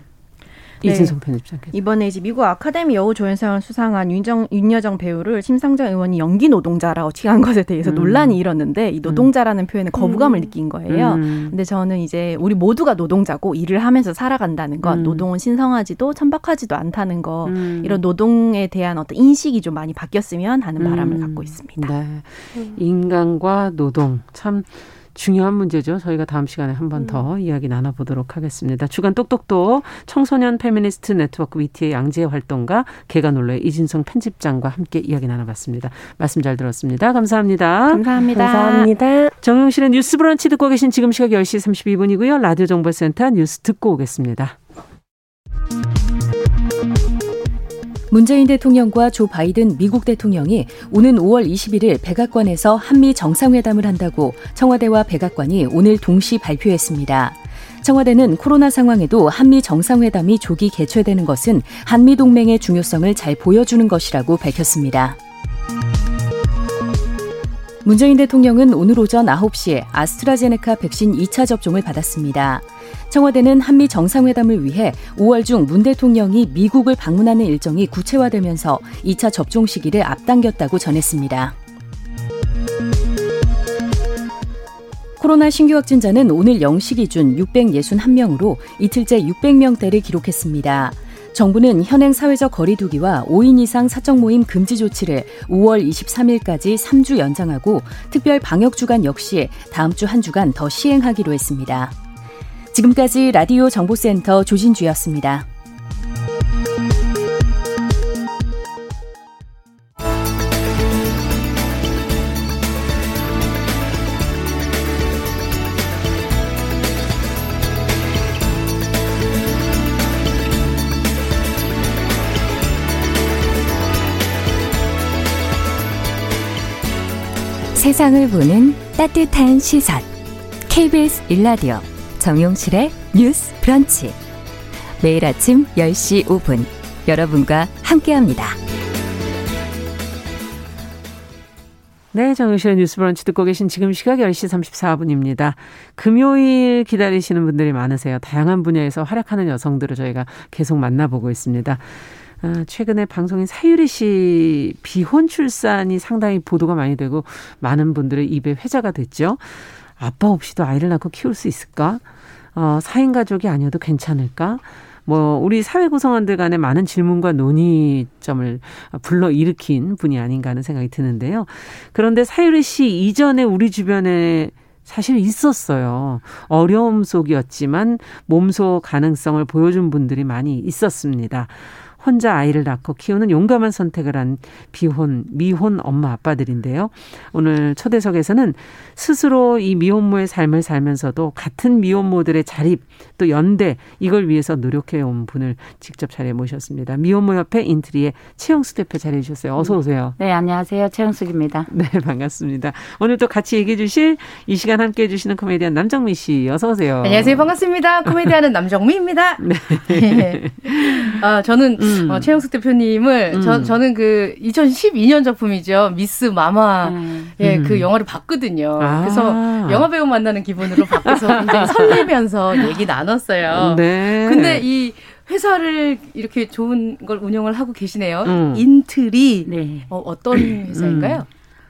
네. 이진성 편집장께
이번에 이제 미국 아카데미 여우 조연상을 수상한 윤정, 윤여정 배우를 심상정 의원이 연기 노동자라고 취한 것에 대해서 음. 논란이 일었는데 이 노동자라는 음. 표현에 거부감을 음. 느낀 거예요. 음. 근데 저는 이제 우리 모두가 노동자고 일을 하면서 살아간다는 것, 음. 노동은 신성하지도 천박하지도 않다는 거 음. 이런 노동에 대한 어떤 인식이 좀 많이 바뀌었으면 하는 바람을 갖고 있습니다.
네. 인간과 노동 참 중요한 문제죠. 저희가 다음 시간에 한 번더 음. 이야기 나눠보도록 하겠습니다. 주간 똑똑똑 청소년 페미니스트 네트워크 위티의 양지혜 활동가 개가놀의 이진성 편집장과 함께 이야기 나눠봤습니다. 말씀 잘 들었습니다. 감사합니다.
감사합니다. 감사합니다.
정용실의 뉴스 브런치 듣고 계신 지금 시각 10시 32분이고요. 라디오 정보센터 뉴스 듣고 오겠습니다.
문재인 대통령과 조 바이든 미국 대통령이 오는 5월 21일 백악관에서 한미 정상회담을 한다고 청와대와 백악관이 오늘 동시 발표했습니다. 청와대는 코로나 상황에도 한미 정상회담이 조기 개최되는 것은 한미 동맹의 중요성을 잘 보여주는 것이라고 밝혔습니다. 문재인 대통령은 오늘 오전 9시에 아스트라제네카 백신 2차 접종을 받았습니다. 청와대는 한미 정상회담을 위해 5월 중 문 대통령이 미국을 방문하는 일정이 구체화되면서 2차 접종 시기를 앞당겼다고 전했습니다. 코로나 신규 확진자는 오늘 0시 기준 661명으로 이틀째 600명대를 기록했습니다. 정부는 현행 사회적 거리두기와 5인 이상 사적 모임 금지 조치를 5월 23일까지 3주 연장하고 특별 방역 주간 역시 다음 주 한 주간 더 시행하기로 했습니다. 지금까지 라디오 정보센터 조진주였습니다.
세상을 보는 따뜻한 시선 KBS 일라디오 정용실의 뉴스 브런치. 매일 아침 10시 5분 여러분과 함께합니다.
네, 정용실의 뉴스 브런치 듣고 계신 지금 시각 10시 34분입니다. 금요일 기다리시는 분들이 많으세요. 다양한 분야에서 활약하는 여성들을 저희가 계속 만나보고 있습니다. 아, 최근에 방송인 사유리 씨 비혼 출산이 상당히 보도가 많이 되고 많은 분들의 입에 회자가 됐죠. 아빠 없이도 아이를 낳고 키울 수 있을까? 어, 사인 가족이 아니어도 괜찮을까? 뭐 우리 사회 구성원들 간의 많은 질문과 논의점을 불러 일으킨 분이 아닌가 하는 생각이 드는데요. 그런데 사유리 씨 이전에 우리 주변에 사실 있었어요. 어려움 속이었지만 몸소 가능성을 보여준 분들이 많이 있었습니다. 혼자 아이를 낳고 키우는 용감한 선택을 한 비혼, 미혼 엄마 아빠들인데요. 오늘 초대석에서는 스스로 이 미혼모의 삶을 살면서도 같은 미혼모들의 자립 또 연대 이걸 위해서 노력해 온 분을 직접 자리에 모셨습니다. 미혼모 협회 인트리의 최영수 대표 자리해 주셨어요. 어서 오세요.
네, 안녕하세요. 최영숙입니다.
*laughs* 네, 반갑습니다. 오늘 또 같이 얘기해 주실 이 시간 함께 해 주시는 코미디언 남정미 씨 어서 오세요.
안녕하세요. 반갑습니다. 코미디언은 *laughs* 남정미입니다. 네. *laughs* 예. 어, 저는 음. 음. 어, 최영숙 대표님을 음. 저, 저는 그 2012년 작품이죠 미스 마마 음. 예, 음. 그 영화를 봤거든요. 아. 그래서 영화 배우 만나는 기분으로 바꿔서 굉장히 설레면서 *laughs* 얘기 나눴어요. 네. 근데 이 회사를 이렇게 좋은 걸 운영을 하고 계시네요. 음. 인트리 네. 어, 떤 음. 회사인가요? 음.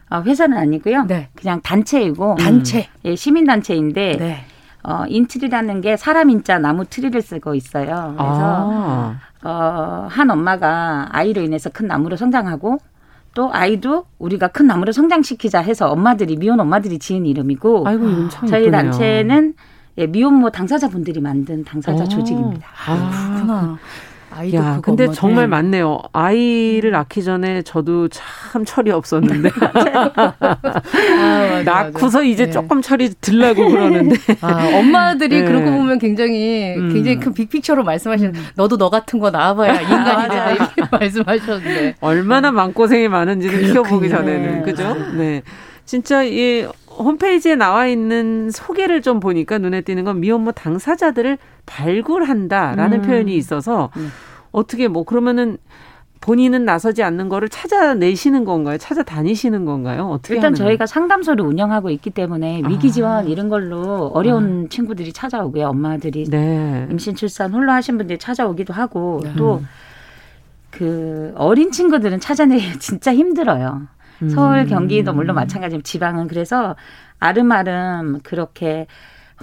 아, 회사는 아니고요. 네. 그냥 단체이고 단체 음. 예, 시민 단체인데 네. 어, 인트리라는 게 사람 인자 나무 트리를 쓰고 있어요. 그래서 아. 어, 한 엄마가 아이로 인해서 큰 나무로 성장하고 또 아이도 우리가 큰나무로 성장시키자 해서 엄마들이 미혼 엄마들이 지은 이름이고 아이고, 저희 예쁘네요. 단체는 예, 미혼모 당사자분들이 만든 당사자 오. 어. 조직입니다.
아, 그렇구나.
아이도 야, 근데 정말 네. 많네요. 아이를 낳기 전에 저도 참 철이 없었는데 *laughs* 아, 낳고서 맞아. 이제 네. 조금 철이 들라고 그러는데
아, 엄마들이 *laughs* 네. 그러고 보면 굉장히 음. 굉장히 큰 그 빅픽처로 말씀하시는 음. 너도 너 같은 거 낳아봐야 *laughs* 인간이 된다 이렇게 말씀하셨는데
얼마나
네.
마음고생이 많은지를 키워보기 전에는 그죠? 네. 네. 진짜 이 홈페이지에 나와 있는 소개를 좀 보니까 눈에 띄는 건 미혼모 당사자들을 발굴한다라는 음. 표현이 있어서 음. 어떻게 뭐 그러면은 본인은 나서지 않는 거를 찾아내시는 건가요? 찾아다니시는 건가요? 어떻게
일단 저희가 상담소를 운영하고 있기 때문에 위기 아. 지원 아. 이런 걸로 어려운 아. 친구들이 찾아오고요. 엄마들이 네. 임신 출산 홀로 하신 분들이 찾아오기도 하고 네. 또그 어린 친구들은 찾아내기 *laughs* 진짜 힘들어요. 서울, 음. 경기도 물론 마찬가지지만 지방은 그래서 아름아름 그렇게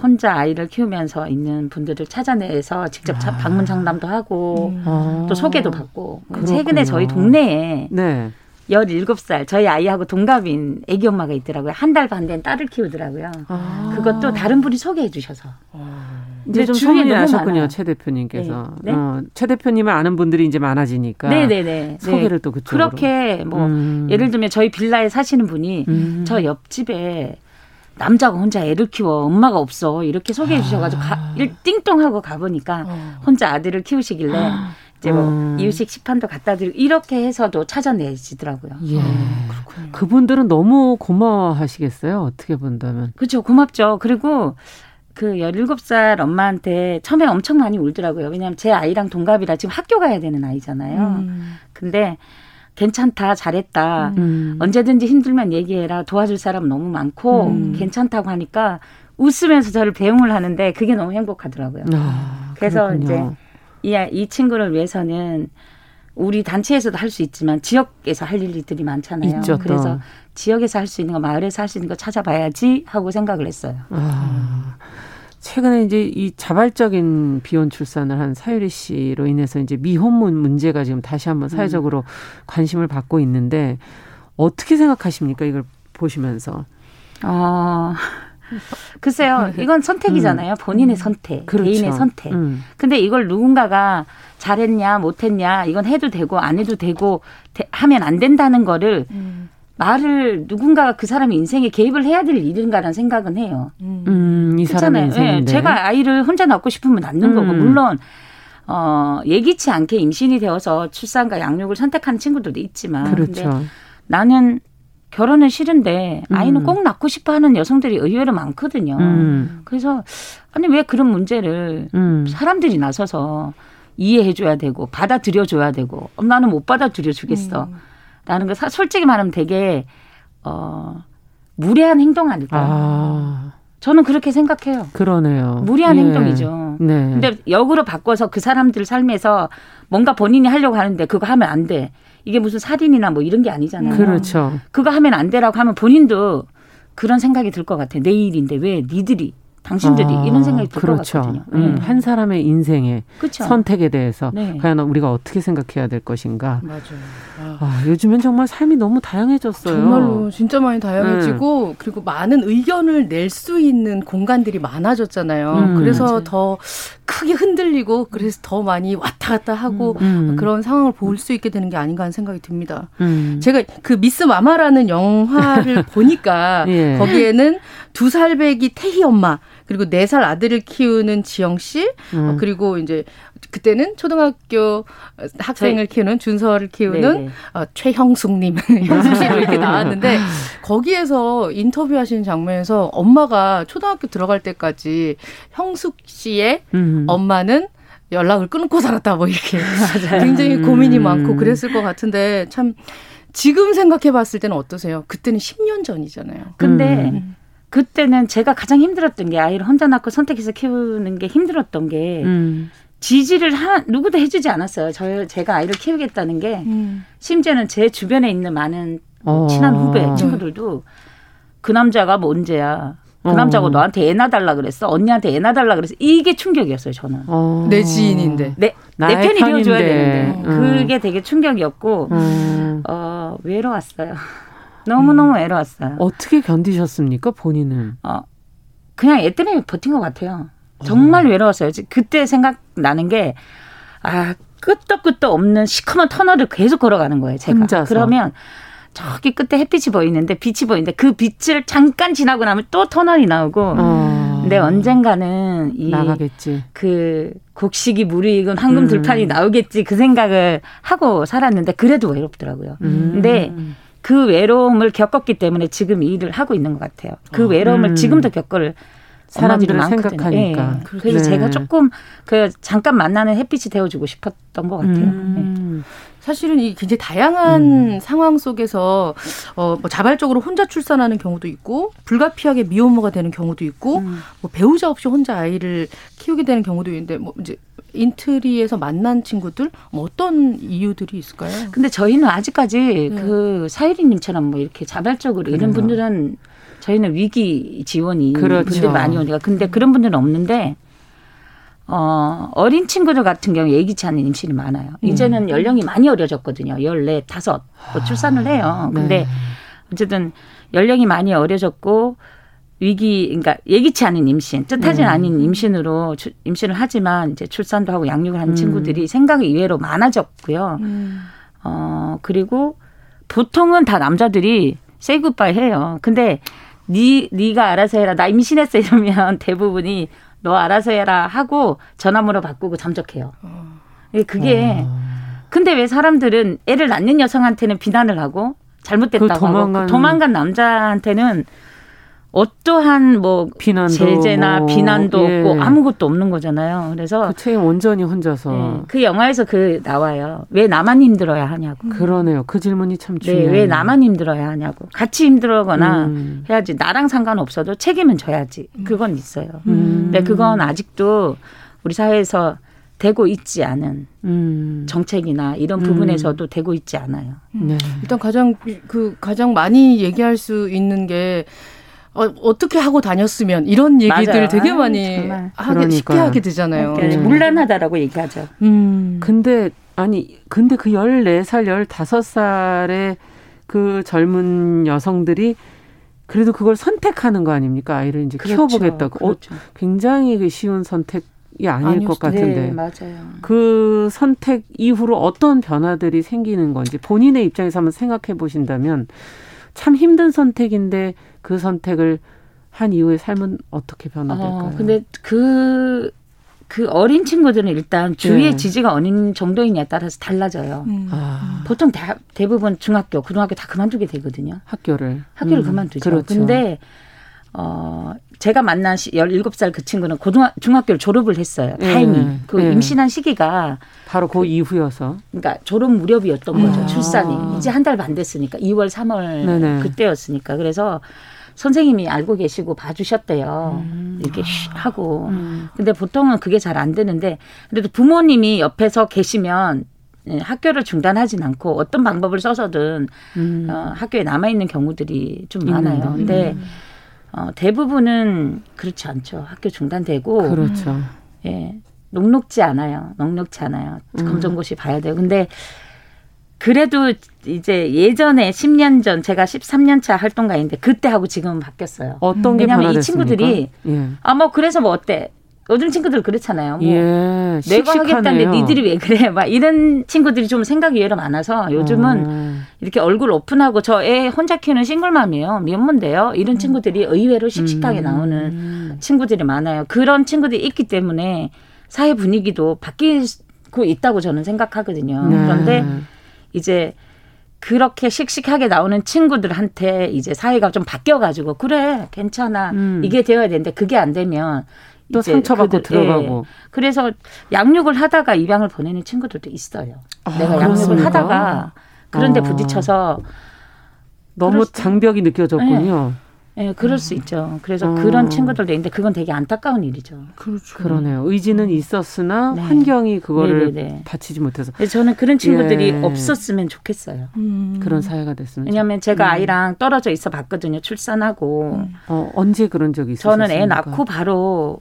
혼자 아이를 키우면서 있는 분들을 찾아내서 직접 아. 방문 상담도 하고 음. 또 소개도 아. 받고 그렇구나. 최근에 저희 동네에 네. 열일곱 살 저희 아이하고 동갑인 애기 엄마가 있더라고요. 한 달 반 된 딸을 키우더라고요. 아. 그것도 다른 분이 소개해 주셔서. 아.
이제 좀 소문이 나셨군요, 최 대표님께서. 네. 네? 어, 최 대표님을 아는 분들이 이제 많아지니까. 네네네. 네, 네. 네. 소개를 네. 또
그쪽으로. 그렇게 뭐 음. 예를 들면 저희 빌라에 사시는 분이 음. 저 옆집에 남자가 혼자 애를 키워 엄마가 없어 이렇게 소개해 아. 주셔가지고 아. 일, 띵똥하고 가보니까 어. 혼자 아들을 키우시길래. 아. 이제 뭐 음. 이유식 시판도 갖다 드리고 이렇게 해서도 찾아내시더라고요. 예. 아,
그렇군요. 그분들은 너무 고마워하시겠어요. 어떻게 본다면.
그렇죠. 고맙죠. 그리고 그 17살 엄마한테 처음에 엄청 많이 울더라고요. 왜냐하면 제 아이랑 동갑이라 지금 학교 가야 되는 아이잖아요. 음. 근데 괜찮다, 잘했다. 음. 언제든지 힘들면 얘기해라. 도와줄 사람 너무 많고 음. 괜찮다고 하니까 웃으면서 저를 배웅을 하는데 그게 너무 행복하더라고요. 아, 그래서 그렇군요. 이제 이, 이 친구를 위해서는 우리 단체에서도 할 수 있지만 지역에서 할 일들이 많잖아요. 있죠, 그래서 지역에서 할 수 있는 거, 마을에서 할 수 있는 거 찾아봐야지 하고 생각을 했어요. 아,
최근에 이제 이 자발적인 비혼 출산을 한 사유리 씨로 인해서 이제 미혼문 문제가 지금 다시 한번 음. 사회적으로 음. 관심을 받고 있는데 어떻게 생각하십니까? 이걸 보시면서. 어,
*laughs* 글쎄요, 이건 선택이잖아요. 음. 본인의 선택, 음. 그렇죠. 개인의 선택. 음. 근데 이걸 누군가가 잘했냐, 못했냐, 이건 해도 되고 안 해도 되고 대, 하면 안 된다는 거를 말을 누군가가 그 사람의 인생에 개입을 해야 될 일인가라는 생각은 해요. 음, 이 사람의 예, 인생 네, 제가 아이를 혼자 낳고 싶으면 낳는 음. 거고 물론 어 예기치 않게 임신이 되어서 출산과 양육을 선택하는 친구들도 있지만 그렇죠. 나는 결혼은 싫은데 음. 아이는 음. 꼭 낳고 싶어 하는 여성들이 의외로 많거든요. 음. 그래서 아니 왜 그런 문제를 음. 사람들이 나서서 이해해 줘야 되고 받아들여 줘야 되고 어, 나는 못 받아들여 주겠어. 음. 라는 거 솔직히 말하면 되게 어 무례한 행동 아닐까요? 아. 저는 그렇게 생각해요.
그러네요.
무례한
예.
행동이죠. 네. 근데 역으로 바꿔서 그 사람들 삶에서 뭔가 본인이 하려고 하는데 그거 하면 안 돼. 이게 무슨 살인이나 뭐 이런 게 아니잖아요.
그렇죠. 그거
하면 안 되라고 하면 본인도 그런 생각이 들 것 같아. 내 일인데 왜 니들이 당신들이 아, 이런 생각이 들것 그렇죠. 같거든요.
음, 네. 한 사람의 인생의 그렇죠. 선택에 대해서 네. 과연 우리가 어떻게 생각해야 될 것인가. 맞아요. 아. 아. 요즘엔 정말 삶이 너무 다양해졌어요.
정말로 진짜 많이 다양해지고 네. 그리고 많은 의견을 낼 수 있는 공간들이 많아졌잖아요. 음, 그래서 맞아요. 더 크게 흔들리고 그래서 더 많이 왔다 갔다 하고 음. 음. 그런 상황을 볼 수 있게 되는 게 아닌가 하는 생각이 듭니다. 음. 제가 그 미스 마마라는 영화를 *laughs* 보니까 예. 거기에는 두 살배기 태희 엄마 그리고 4살 아들을 키우는 지영 씨, 어, 음. 그리고 이제 그때는 초등학교 학생을 저, 키우는 준서를 키우는 네네. 네. 어, 최형숙님, *laughs* 형숙 씨로 이렇게 나왔는데 거기에서 인터뷰하신 장면에서 엄마가 초등학교 들어갈 때까지 형숙 씨의 음. 엄마는 연락을 끊고 살았다 뭐 이렇게 *laughs* 굉장히 고민이 음. 많고 그랬을 것 같은데 참 지금 생각해 봤을 때는 어떠세요? 그때는 10년 전이잖아요.
근데 음. 그때는 제가 가장 힘들었던 게 아이를 혼자 낳고 선택해서 키우는 게 힘들었던 게 음. 지지를 하, 누구도 해주지 않았어요. 저 제가 아이를 키우겠다는 게 음. 심지어는 제 주변에 있는 많은 어. 친한 후배 친구들도 그 남자가 뭔지야그 뭐 어. 남자고 너한테 애낳달라 그랬어. 언니한테 애낳달라 그랬어. 이게 충격이었어요, 저는. 어.
내 지인인데.
내, 내 편이 되어줘야 되는데. 음. 그게 되게 충격이었고, 음. 어, 외로웠어요. 너무너무 외로웠어요
어떻게 견디셨습니까, 본인은? 어,
그냥 애 때문에 버틴 것 같아요. 어. 정말 어. 외로웠어요. 그때 생각나는 게, 아, 끝도 끝도 없는 시커먼 터널을 계속 걸어가는 거예요, 제가. 혼자서. 그러면 저기 끝에 햇빛이 보이는데, 빛이 보이는데, 그 빛을 잠깐 지나고 나면 또 터널이 나오고, 어. 근데 언젠가는 이 나가겠지. 그 곡식이 무이 익은 황금 음. 들판이 나오겠지 그 생각을 하고 살았는데 그래도 외롭더라고요. 음. 근데 그 외로움을 겪었기 때문에 지금 이 일을 하고 있는 것 같아요. 그 아, 외로움을 음. 지금도 겪을 사람들이 많거든요. 예. 그래서 네. 제가 조금 그 잠깐 만나는 햇빛이 되어주고 싶었던 것 같아요. 음.
예. 사실은 이 굉장히 다양한 음. 상황 속에서 어, 뭐 자발적으로 혼자 출산하는 경우도 있고 불가피하게 미혼모가 되는 경우도 있고 음. 뭐 배우자 없이 혼자 아이를 키우게 되는 경우도 있는데 뭐 이제 인트리에서 만난 친구들 뭐 어떤 이유들이 있을까요?
근데 저희는 아직까지 네. 그 사유리님처럼 뭐 이렇게 자발적으로 그래요. 이런 분들은 저희는 위기 지원이 그렇죠. 분들 많이 오니까 근데 그런 분들은 없는데 어, 어린 친구들 같은 경우 예기치 않은 임신이 많아요. 음. 이제는 연령이 많이 어려졌거든요. 열네 다섯 뭐 출산을 해요. 아, 근데 네. 어쨌든 연령이 많이 어려졌고 위기, 그러니까 예기치 않은 임신, 뜻하진 음. 않은 임신으로 주, 임신을 하지만 이제 출산도 하고 양육을 하는 음. 친구들이 생각이 이외로 많아졌고요. 음. 어, 그리고 보통은 다 남자들이 세이 굿바이 해요. 근데 니, 니가 알아서 해라. 나 임신했어. 이러면 *laughs* 대부분이 너 알아서 해라 하고 전화번호 바꾸고 잠적해요. 어. 그게, 어. 근데 왜 사람들은 애를 낳는 여성한테는 비난을 하고 잘못됐다고 그 그 도망간... 하고 도망간 남자한테는 어떠한 뭐 비난도 제재나 뭐, 비난도 예. 없고 아무것도 없는 거잖아요. 그래서 그
책임 온전히 혼자서 예,
그 영화에서 그 나와요. 왜 나만 힘들어야 하냐고.
그러네요. 그 질문이 참 중요해요.
네, 왜 나만 힘들어야 하냐고. 같이 힘들거나 어 음. 해야지. 나랑 상관없어도 책임은 져야지. 그건 있어요. 음. 근데 그건 아직도 우리 사회에서 되고 있지 않은 음. 정책이나 이런 부분에서도 음. 되고 있지 않아요.
네. 일단 가장 그 가장 많이 얘기할 수 있는 게 어, 떻게 하고 다녔으면 이런 얘기들 맞아요. 되게 아, 많이 정 하게 쉽게 하게 되잖아요.
물란하다라고 그러니까 음. 얘기하죠. 음.
근데 아니 근데 그 열네 살열다 살의그 젊은 여성들이 그래도 그걸 선택하는 거 아닙니까? 아이를 이제 그렇죠. 키워보겠다고. 어, 그렇죠. 어, 굉장히 그 쉬운 선택 이 아닐 아니요, 것 같은데. 네, 맞아요. 그 선택 이후로 어떤 변화들이 생기는 건지 본인의 입장에서 한번 생각해 보신다면 참 힘든 선택인데 그 선택을 한이후에 삶은 어떻게 변화될까요? 어,
근데 그그 그 어린 친구들은 일단 주위의 네. 지지가 어느 정도이냐에 따라서 달라져요. 음. 아. 보통 대, 부분 중학교, 고등학교 다 그만두게 되거든요.
학교를.
학교를 음. 그만두죠. 그렇죠. 근데 어, 제가 만난 시, 17살 그 친구는 고등학, 중학교를 졸업을 했어요. 다행히. 음, 그 음. 임신한 시기가.
바로 그, 그 이후여서.
그러니까 졸업 무렵이었던 음. 거죠. 출산이. 아. 이제 한 달 반 됐으니까. 2월, 3월 네네. 그때였으니까. 그래서 선생님이 알고 계시고 봐주셨대요. 음. 이렇게 아. 하고. 음. 근데 보통은 그게 잘 안 되는데 그래도 부모님이 옆에서 계시면 예, 학교를 중단하진 않고 어떤 방법을 써서든 음. 어, 학교에 남아있는 경우들이 좀 많아요. 근데 어, 대부분은 그렇지 않죠. 학교 중단되고.
그렇죠.
예. 녹록지 않아요. 녹록지 않아요. 음. 검정고시 봐야 돼요. 근데 그래도 이제 예전에 10년 전 제가 13년 차 활동가인데 그때하고 지금은 바뀌었어요.
어떤 게 왜냐하면
이 친구들이 예. 아뭐 그래서 뭐 어때 요즘 친구들 그렇잖아요. 뭐 예, 내가 하겠다는데 니들이 왜 그래? 막 이런 친구들이 좀 생각이 예로 많아서 요즘은 음. 이렇게 얼굴 오픈하고 저 애 혼자 키우는 싱글맘이에요. 미혼모인데요. 이런 음. 친구들이 의외로 씩씩하게 음. 나오는 친구들이 많아요. 그런 친구들이 있기 때문에 사회 분위기도 바뀌고 있다고 저는 생각하거든요. 네. 그런데 이제 그렇게 씩씩하게 나오는 친구들한테 이제 사회가 좀 바뀌어가지고 그래 괜찮아 음. 이게 되어야 되는데 그게 안 되면
또 상처받고 예. 들어가고. 예.
그래서 양육을 하다가 입양을 보내는 친구들도 있어요. 아, 내가 그렇습니까? 하다가 그런데 아. 부딪혀서
너무 장벽이 느껴졌군요.
예, 네, 그럴 음. 수 있죠. 그래서 어. 그런 친구들도 있는데 그건 되게 안타까운 일이죠.
그렇죠. 그러네요. 의지는 음. 있었으나 네. 환경이 그거를 네네네. 받치지 못해서.
저는 그런 친구들이 예. 없었으면 좋겠어요. 음.
그런 사회가 됐으면.
왜냐하면 제가 음. 아이랑 떨어져 있어 봤거든요. 출산하고. 어,
언제 그런 적이 있어요? 저는
애 낳고 바로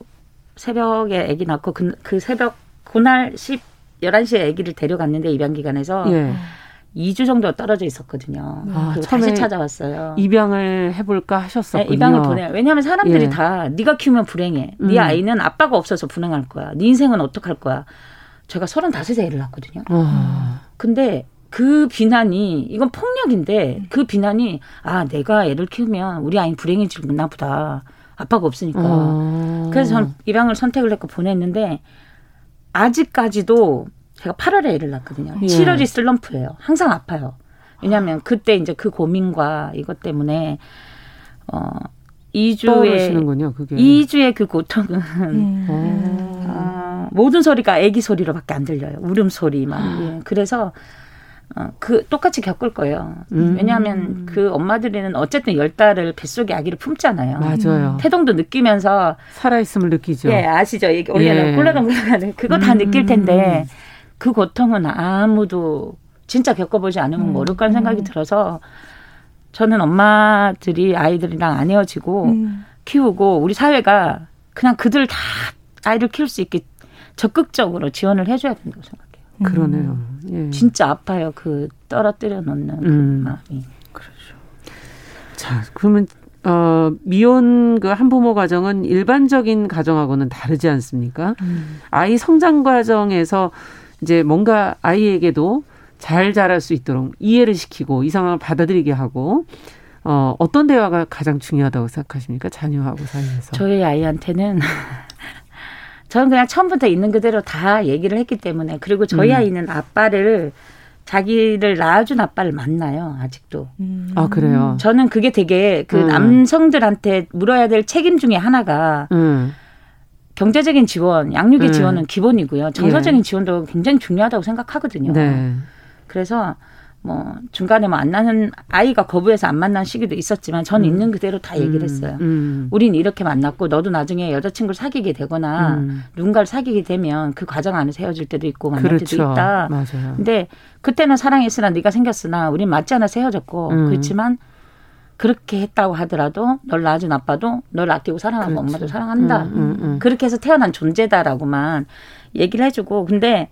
새벽에 아기 낳고 그, 그 새벽 그날 10 11시에 아기를 데려갔는데 입양 기간에서 예. 2주 정도 떨어져 있었거든요. 아, 다시 찾아왔어요.
입양을 해볼까 하셨었군요.
네, 입양을 보내. 왜냐하면 사람들이 예. 다 네가 키우면 불행해. 네 음. 아이는 아빠가 없어서 불행할 거야. 네 인생은 어떡할 거야. 제가 35세 애를 낳았거든요. 아. 어. 근데 그 비난이 이건 폭력인데 그 비난이 아 내가 애를 키우면 우리 아이 는 불행해지구나 보다. 아빠가 없으니까. 어. 그래서 저는 입양을 어. 선택을 했고 보냈는데 아직까지도 제가 8월에 애를 낳았거든요. 예. 7월이 슬럼프예요. 항상 아파요. 왜냐하면 그때 이제 그 고민과 이것 때문에 어 2주의 그게. 2주의 그 고통은 음. 어, 모든 소리가 아기 소리로밖에 안 들려요. 울음 소리 만 아. 예. 그래서 어, 그 똑같이 겪을 거예요. 음. 왜냐하면 그 엄마들은 어쨌든 열 달을 뱃속에 아기를 품잖아요.
맞아요.
음. 태동도 느끼면서
살아있음을 느끼죠. 예,
아시죠? 이게 올려놓고 예. 굴러가는 그거 음. 다 느낄 텐데 그 고통은 아무도 진짜 겪어보지 않으면 음. 모를 거란 생각이 음. 들어서 저는 엄마들이 아이들이랑 안 헤어지고 음. 키우고 우리 사회가 그냥 그들 다 아이를 키울 수 있게 적극적으로 지원을 해줘야 된다고 생각합니다.
그러네요.
음. 예. 진짜 아파요. 그 떨어뜨려 놓는 그 음. 그 마음이. 그렇죠.
자, 그러면 어, 미혼 그 한부모 가정은 일반적인 가정하고는 다르지 않습니까? 음. 아이 성장 과정에서 이제 뭔가 아이에게도 잘 자랄 수 있도록 이해를 시키고 이 상황을 받아들이게 하고 어, 어떤 대화가 가장 중요하다고 생각하십니까? 자녀하고 사이에서.
저희 아이한테는 저는 그냥 처음부터 있는 그대로 다 얘기를 했기 때문에 그리고 저희 음. 아이는 아빠를 자기를 낳아준 아빠를 만나요 아직도. 음.
아 그래요.
저는 그게 되게 그 음. 남성들한테 물어야 될 책임 중에 하나가 음. 경제적인 지원, 양육의 음. 지원은 기본이고요. 정서적인 예. 지원도 굉장히 중요하다고 생각하거든요. 네. 그래서 뭐 중간에 뭐 안 나는 아이가 거부해서 안 만난 시기도 있었지만 전 음. 있는 그대로 다 얘기를 음. 했어요. 음. 우린 이렇게 만났고 너도 나중에 여자친구를 사귀게 되거나 음. 누군가를 사귀게 되면 그 과정 안에서 헤어질 때도 있고 만날 그렇죠. 때도 있다. 맞아요. 근데 그때는 사랑했으나 네가 생겼으나 우린 맞지 않아서 헤어졌고 음. 그렇지만 그렇게 했다고 하더라도 널 낳아준 아빠도 널 아끼고 사랑하고 그렇죠. 엄마도 사랑한다. 음, 음, 그렇게 해서 태어난 존재다라고만 얘기를 해주고 근데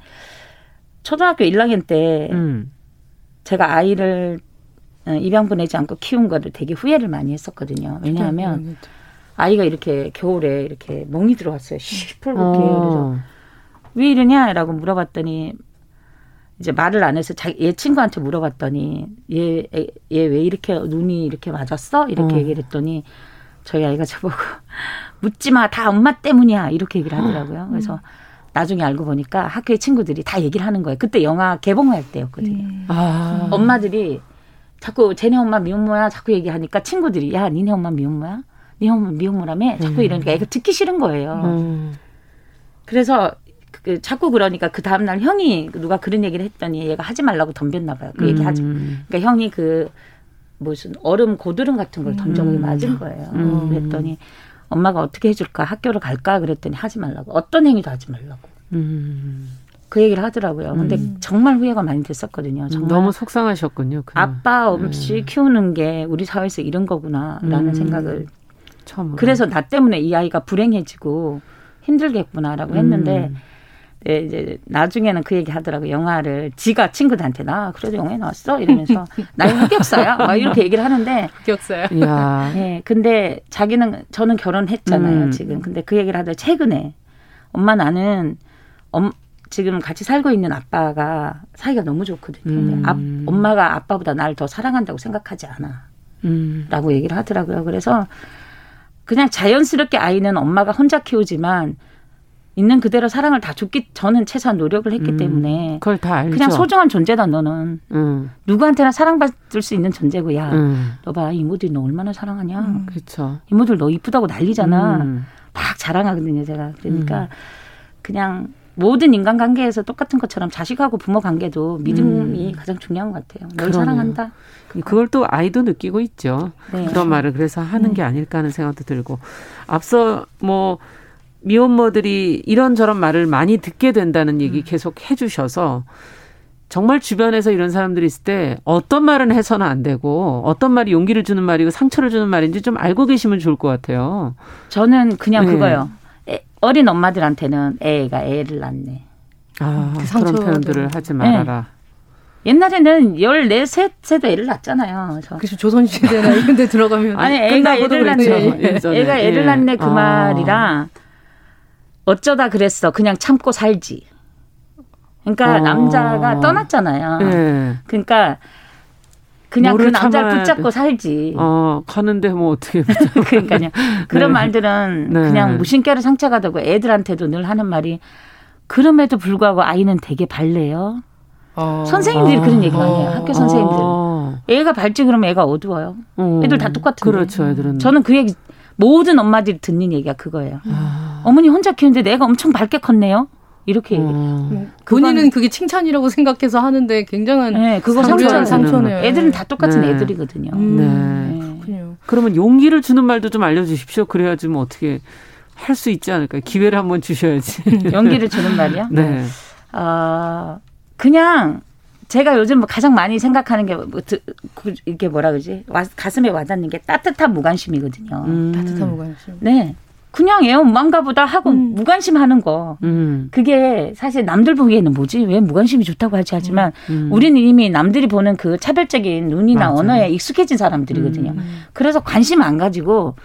초등학교 1학년 때 제가 아이를 어, 입양 보내지 않고 키운 거를 되게 후회를 많이 했었거든요. 왜냐하면 네, 네, 네. 아이가 이렇게 겨울에 이렇게 멍이 들어왔어요. 시뻘렇게 어. 그래서 왜 이러냐라고 물어봤더니 이제 말을 안 해서 자기 얘 친구한테 물어봤더니 얘 얘 왜 이렇게 눈이 이렇게 맞았어? 이렇게 어. 얘기를 했더니 저희 아이가 저보고 *laughs* 묻지 마. 다 엄마 때문이야. 이렇게 얘기를 하더라고요. 음. 그래서 음. 나중에 알고 보니까 학교에 친구들이 다 얘기를 하는 거예요. 그때 영화 개봉할 때였거든요. 음. 아. 엄마들이 자꾸 쟤네 엄마 미혼모야 자꾸 얘기하니까 친구들이 야 니네 엄마 미혼모야? 니네 엄마 미혼모라며? 자꾸 음. 이러니까 애가 듣기 싫은 거예요. 음. 그래서 그, 자꾸 그러니까 그 다음날 형이 누가 그런 얘기를 했더니 얘가 하지 말라고 덤볐나 봐요. 그 얘기 음. 하지. 음. 그러니까 형이 그 무슨 얼음 고드름 같은 걸 던져보게 음. 맞은 거예요. 음. 그랬더니 엄마가 어떻게 해줄까 학교를 갈까 그랬더니 하지 말라고 어떤 행위도 하지 말라고 음. 그 얘기를 하더라고요. 근데 음. 정말 후회가 많이 됐었거든요.
정말 너무 속상하셨군요.
그냥. 아빠 없이 네. 키우는 게 우리 사회에서 이런 거구나라는 음. 생각을 처음으로. 그래서 나 때문에 이 아이가 불행해지고 힘들겠구나라고 했는데 음. 네, 이제 나중에는 그 얘기 하더라고 영화를 지가 친구들한테 나 그래도 영화에 나왔어 이러면서 *laughs* 나의 흑역사야 막 이렇게 얘기를 하는데 흑역사야. 예. 네, 근데 자기는 저는 결혼했잖아요 음. 지금. 근데 그 얘기를 하더라 최근에 엄마 나는 엄 지금 같이 살고 있는 아빠가 사이가 너무 좋거든요. 음. 아, 엄마가 아빠보다 날 더 사랑한다고 생각하지 않아. 음. 라고 얘기를 하더라고요. 그래서 그냥 자연스럽게 아이는 엄마가 혼자 키우지만 있는 그대로 사랑을 다 줬기 저는 최소한 노력을 했기 음, 때문에
그걸 다 알죠.
그냥 소중한 존재다 너는 음. 누구한테나 사랑받을 수 있는 존재고 야 음. 너봐 이모들이 너 얼마나 사랑하냐 음, 그렇죠 이모들 너 이쁘다고 난리잖아 음. 막 자랑하거든요 제가 그러니까 음. 그냥 모든 인간관계에서 똑같은 것처럼 자식하고 부모 관계도 믿음이 음. 가장 중요한 것 같아요. 널 그러네요. 사랑한다.
그, 그걸 또 아이도 느끼고 있죠. 네. 그런 말을 그래서 하는 네. 게 아닐까 하는 생각도 들고 앞서 뭐 미혼모들이 이런저런 말을 많이 듣게 된다는 얘기 음. 계속 해주셔서 정말 주변에서 이런 사람들이 있을 때 어떤 말은 해서는 안 되고 어떤 말이 용기를 주는 말이고 상처를 주는 말인지 좀 알고 계시면 좋을 것 같아요.
저는 그냥 네. 그거요. 애, 어린 엄마들한테는 애가 애를 낳네.
아, 그 그런 표현들을 하지 네. 말아라.
네. 옛날에는 열네 세도 애를 낳잖아요.
그래서 조선시대나 이런 데 들어가면. 아니,
애가 애를 그렇죠. 낳네. 예. 애가 애를 예. 낳네 그 아. 말이라 어쩌다 그랬어. 그냥 참고 살지. 그러니까 어. 남자가 떠났잖아요. 네. 그러니까 그냥 그 남자를 붙잡고 살지.
어, 가는데 뭐 어떻게 *laughs*
그러니까요. 그런 네. 말들은 네. 그냥 무심결에 상처가 되고 애들한테도 늘 하는 말이 그럼에도 불구하고 아이는 되게 발레요. 어. 선생님들이 그런 얘기 많이 해요. 학교 어. 선생님들. 어. 애가 밝지 그러면 애가 어두워요. 애들 다 똑같은데.
그렇죠, 애들은.
저는 그 얘기 모든 엄마들이 듣는 얘기가 그거예요. 음. 아. 어머니 혼자 키우는데 내가 엄청 밝게 컸네요. 이렇게
음. 얘기해 본인은 그게 칭찬이라고 생각해서 하는데 굉장한 네, 그거 상처, 는 상처네요.
애들은
다
똑같은 네. 애들이거든요. 음.
네. 그렇군요. 그러면 용기를 주는 말도 좀 알려주십시오. 그래야지 뭐 어떻게 할 수 있지 않을까요? 기회를 한번 주셔야지.
*laughs* 용기를 주는 말이요? 네. 어, 그냥 제가 요즘 뭐 가장 많이 생각하는 게 뭐, 그 이게 뭐라 그러지 와, 가슴에 와닿는 게 따뜻한 무관심이거든요.
음. 따뜻한 무관심.
네. 그냥 애엄만가보다 하고 음. 무관심하는 거. 음. 그게 사실 남들 보기에는 뭐지? 왜 무관심이 좋다고 하지? 하지만 음. 음. 우리는 이미 남들이 보는 그 차별적인 눈이나 맞아. 언어에 익숙해진 사람들이거든요. 음. 그래서 관심 안 가지고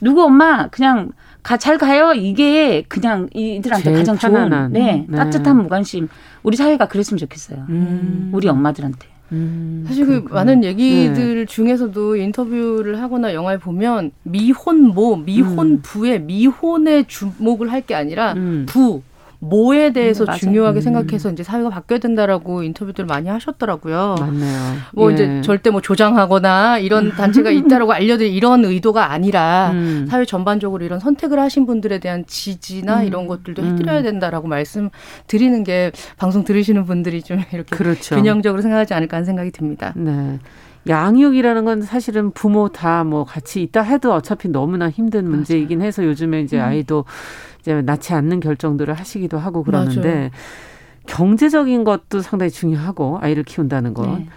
누구 엄마 그냥 가, 잘 가요. 이게 그냥 이들한테 가장 편안한. 좋은, 네, 네, 따뜻한 무관심. 우리 사회가 그랬으면 좋겠어요. 음. 우리 엄마들한테.
음, 사실 그 그렇구나. 그 많은 네. 얘기들 네. 중에서도 인터뷰를 하거나 영화를 보면 미혼모, 미혼부의 음. 미혼에 주목을 할 게 아니라 부, 뭐에 음, 대해서 음, 중요하게 음. 생각해서 이제 사회가 바뀌어야 된다라고 인터뷰들 많이 하셨더라고요. 맞네요. 뭐 예. 이제 절대 뭐 조장하거나 이런 *laughs* 단체가 있다라고 알려드릴 이런 의도가 아니라 음. 사회 전반적으로 이런 선택을 하신 분들에 대한 지지나 음. 이런 것들도 음. 해드려야 된다라고 말씀 드리는 게 방송 들으시는 분들이 좀 *laughs* 이렇게 그렇죠. 균형적으로 생각하지 않을까 하는 생각이 듭니다. 네.
양육이라는 건 사실은 부모 다 뭐 같이 있다 해도 어차피 너무나 힘든 문제이긴 해서 요즘에 이제 아이도 이제 낳지 않는 결정들을 하시기도 하고 그러는데 맞아 경제적인 것도 상당히 중요하고 아이를 키운다는 건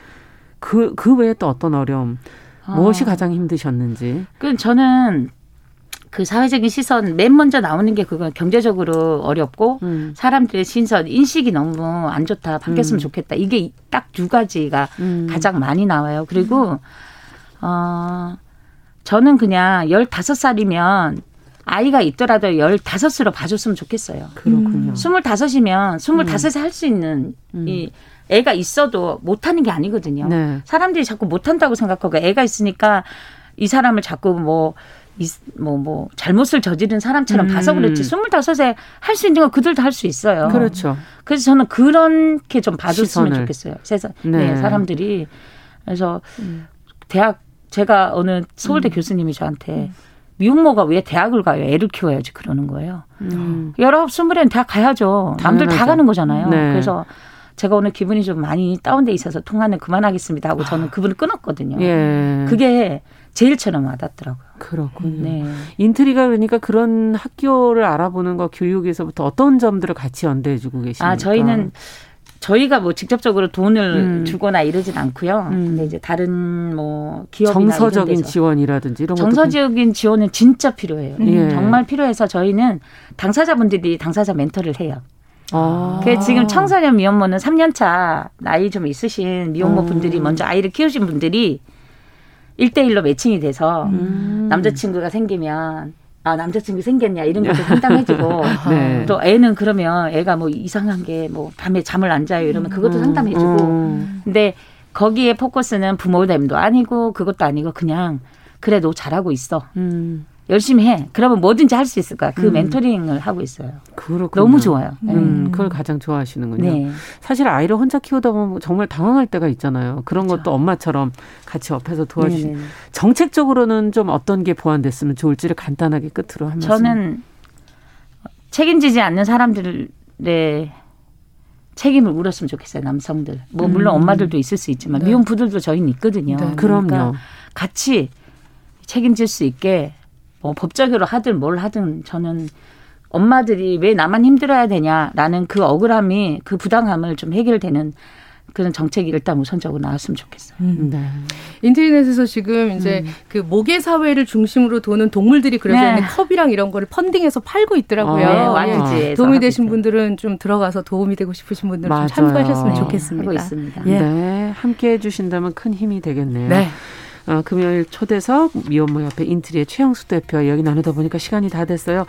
그그 네. 그 외에 또 어떤 어려움 아. 무엇이 가장 힘드셨는지.
그 저는 그 사회적인 시선 맨 먼저 나오는 게그거 경제적으로 어렵고 음. 사람들의 신선 인식이 너무 안 좋다 바뀌었으면 음. 좋겠다 이게 딱 두 가지가 음. 가장 많이 나와요 그리고 어~ 저는 그냥 열다섯 살이면 아이가 있더라도 1 5으로 봐줬으면 좋겠어요. 그렇군요. 음. 스물이면 25에 섯할수 음. 있는 음. 이 애가 있어도 못하는 게 아니거든요. 네. 사람들이 자꾸 못한다고 생각하고 애가 있으니까 이 사람을 자꾸 뭐 뭐뭐 뭐 잘못을 저지른 사람처럼 봐서 그렇지 스물다에할 수 있는 건 그들도 할 수 있어요.
그렇죠.
그래서 저는 그렇게 좀 봐줬으면 시선을. 좋겠어요. 세상 네. 네, 사람들이 그래서 음. 대학 제가 어느 서울대 음. 교수님이 저한테 미혼모가 왜 대학을 가요? 애를 키워야지 그러는 거예요. 음. 열아홉, 음. 스물에는 다 가야죠. 남들 당연하죠. 다 가는 거잖아요. 네. 그래서 제가 오늘 기분이 좀 많이 다운돼 있어서 통화는 그만하겠습니다 하고 저는 그분을 끊었거든요. 예. 그게 제일 처럼 와닿더라고요.
그렇군요. 네. 인트리가 그러니까 그런 학교를 알아보는 거 교육에서부터 어떤 점들을 같이 연대해주고 아, 계십니까? 아
저희는 저희가 뭐 직접적으로 돈을 음. 주거나 이러진 않고요. 음. 근데 이제 다른 뭐 기업이나
정서적인 지원이라든지 이런
정서적인 지원은 진짜 필요해요. 음. 예. 정말 필요해서 저희는 당사자분들이 당사자 멘토를 해요. 아. 그 지금 청소년 미혼모는 3년차 나이 좀 있으신 미혼모 분들이 음. 먼저 아이를 키우신 분들이 1대1로 매칭이 돼서 음. 남자친구가 생기면 아, 남자친구 생겼냐 이런 것도 상담해주고 *laughs* 네. 또 애는 그러면 애가 뭐 이상한 게 뭐 밤에 잠을 안 자요 이러면 그것도 음, 상담해주고 음. 근데 거기에 포커스는 부모됨도 아니고 그것도 아니고 그냥 그래 너 잘하고 있어. 음. 열심히 해. 그러면 뭐든지 할 수 있을 거야. 그 음. 멘토링을 하고 있어요. 그렇군요. 너무 좋아요.
음, 음. 그걸 가장 좋아하시는군요. 네. 사실 아이를 혼자 키우다 보면 정말 당황할 때가 있잖아요. 그런 그렇죠. 것도 엄마처럼 같이 옆에서 도와주시. 네네. 네, 네. 정책적으로는 좀 어떤 게 보완됐으면 좋을지를 간단하게 끝으로 한 말씀.
저는 책임지지 않는 사람들의 책임을 물었으면 좋겠어요 남성들 뭐 음. 물론 엄마들도 있을 수 있지만 네. 미혼부들도 저희는 있거든요 네. 그러니까 그럼요 그러니까 같이 책임질 수 있게 뭐 법적으로 하든 뭘 하든 저는 엄마들이 왜 나만 힘들어야 되냐라는 그 억울함이 그 부당함을 좀 해결되는 그런 정책이 일단 우선적으로 나왔으면 좋겠어요.
음, 네.
인터넷에서 지금 이제 음. 그 모계 사회를 중심으로 도는 동물들이 그려져 있는 네. 컵이랑 이런 거를 펀딩해서 팔고 있더라고요. 어, 네, 예. 도움이 되신 분들은 좀 들어가서 도움이 되고 싶으신 분들은 맞아요. 좀 참고하셨으면 좋겠습니다.
예. 네, 함께 해주신다면 큰 힘이 되겠네요. 네. 어, 금요일 초대석 미혼모 옆에 인트리의 최영수 대표 이야기 나누다 보니까 시간이 다 됐어요.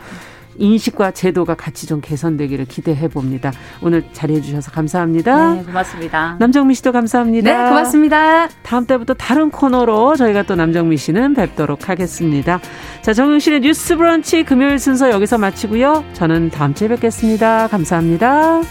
인식과 제도가 같이 좀 개선되기를 기대해 봅니다. 오늘 자리해 주셔서 감사합니다.
네, 고맙습니다.
남정미 씨도 감사합니다.
네, 고맙습니다.
다음 때부터 다른 코너로 저희가 또 남정미 씨는 뵙도록 하겠습니다. 자, 정용실의 뉴스 브런치 금요일 순서 여기서 마치고요. 저는 다음 주에 뵙겠습니다 감사합니다.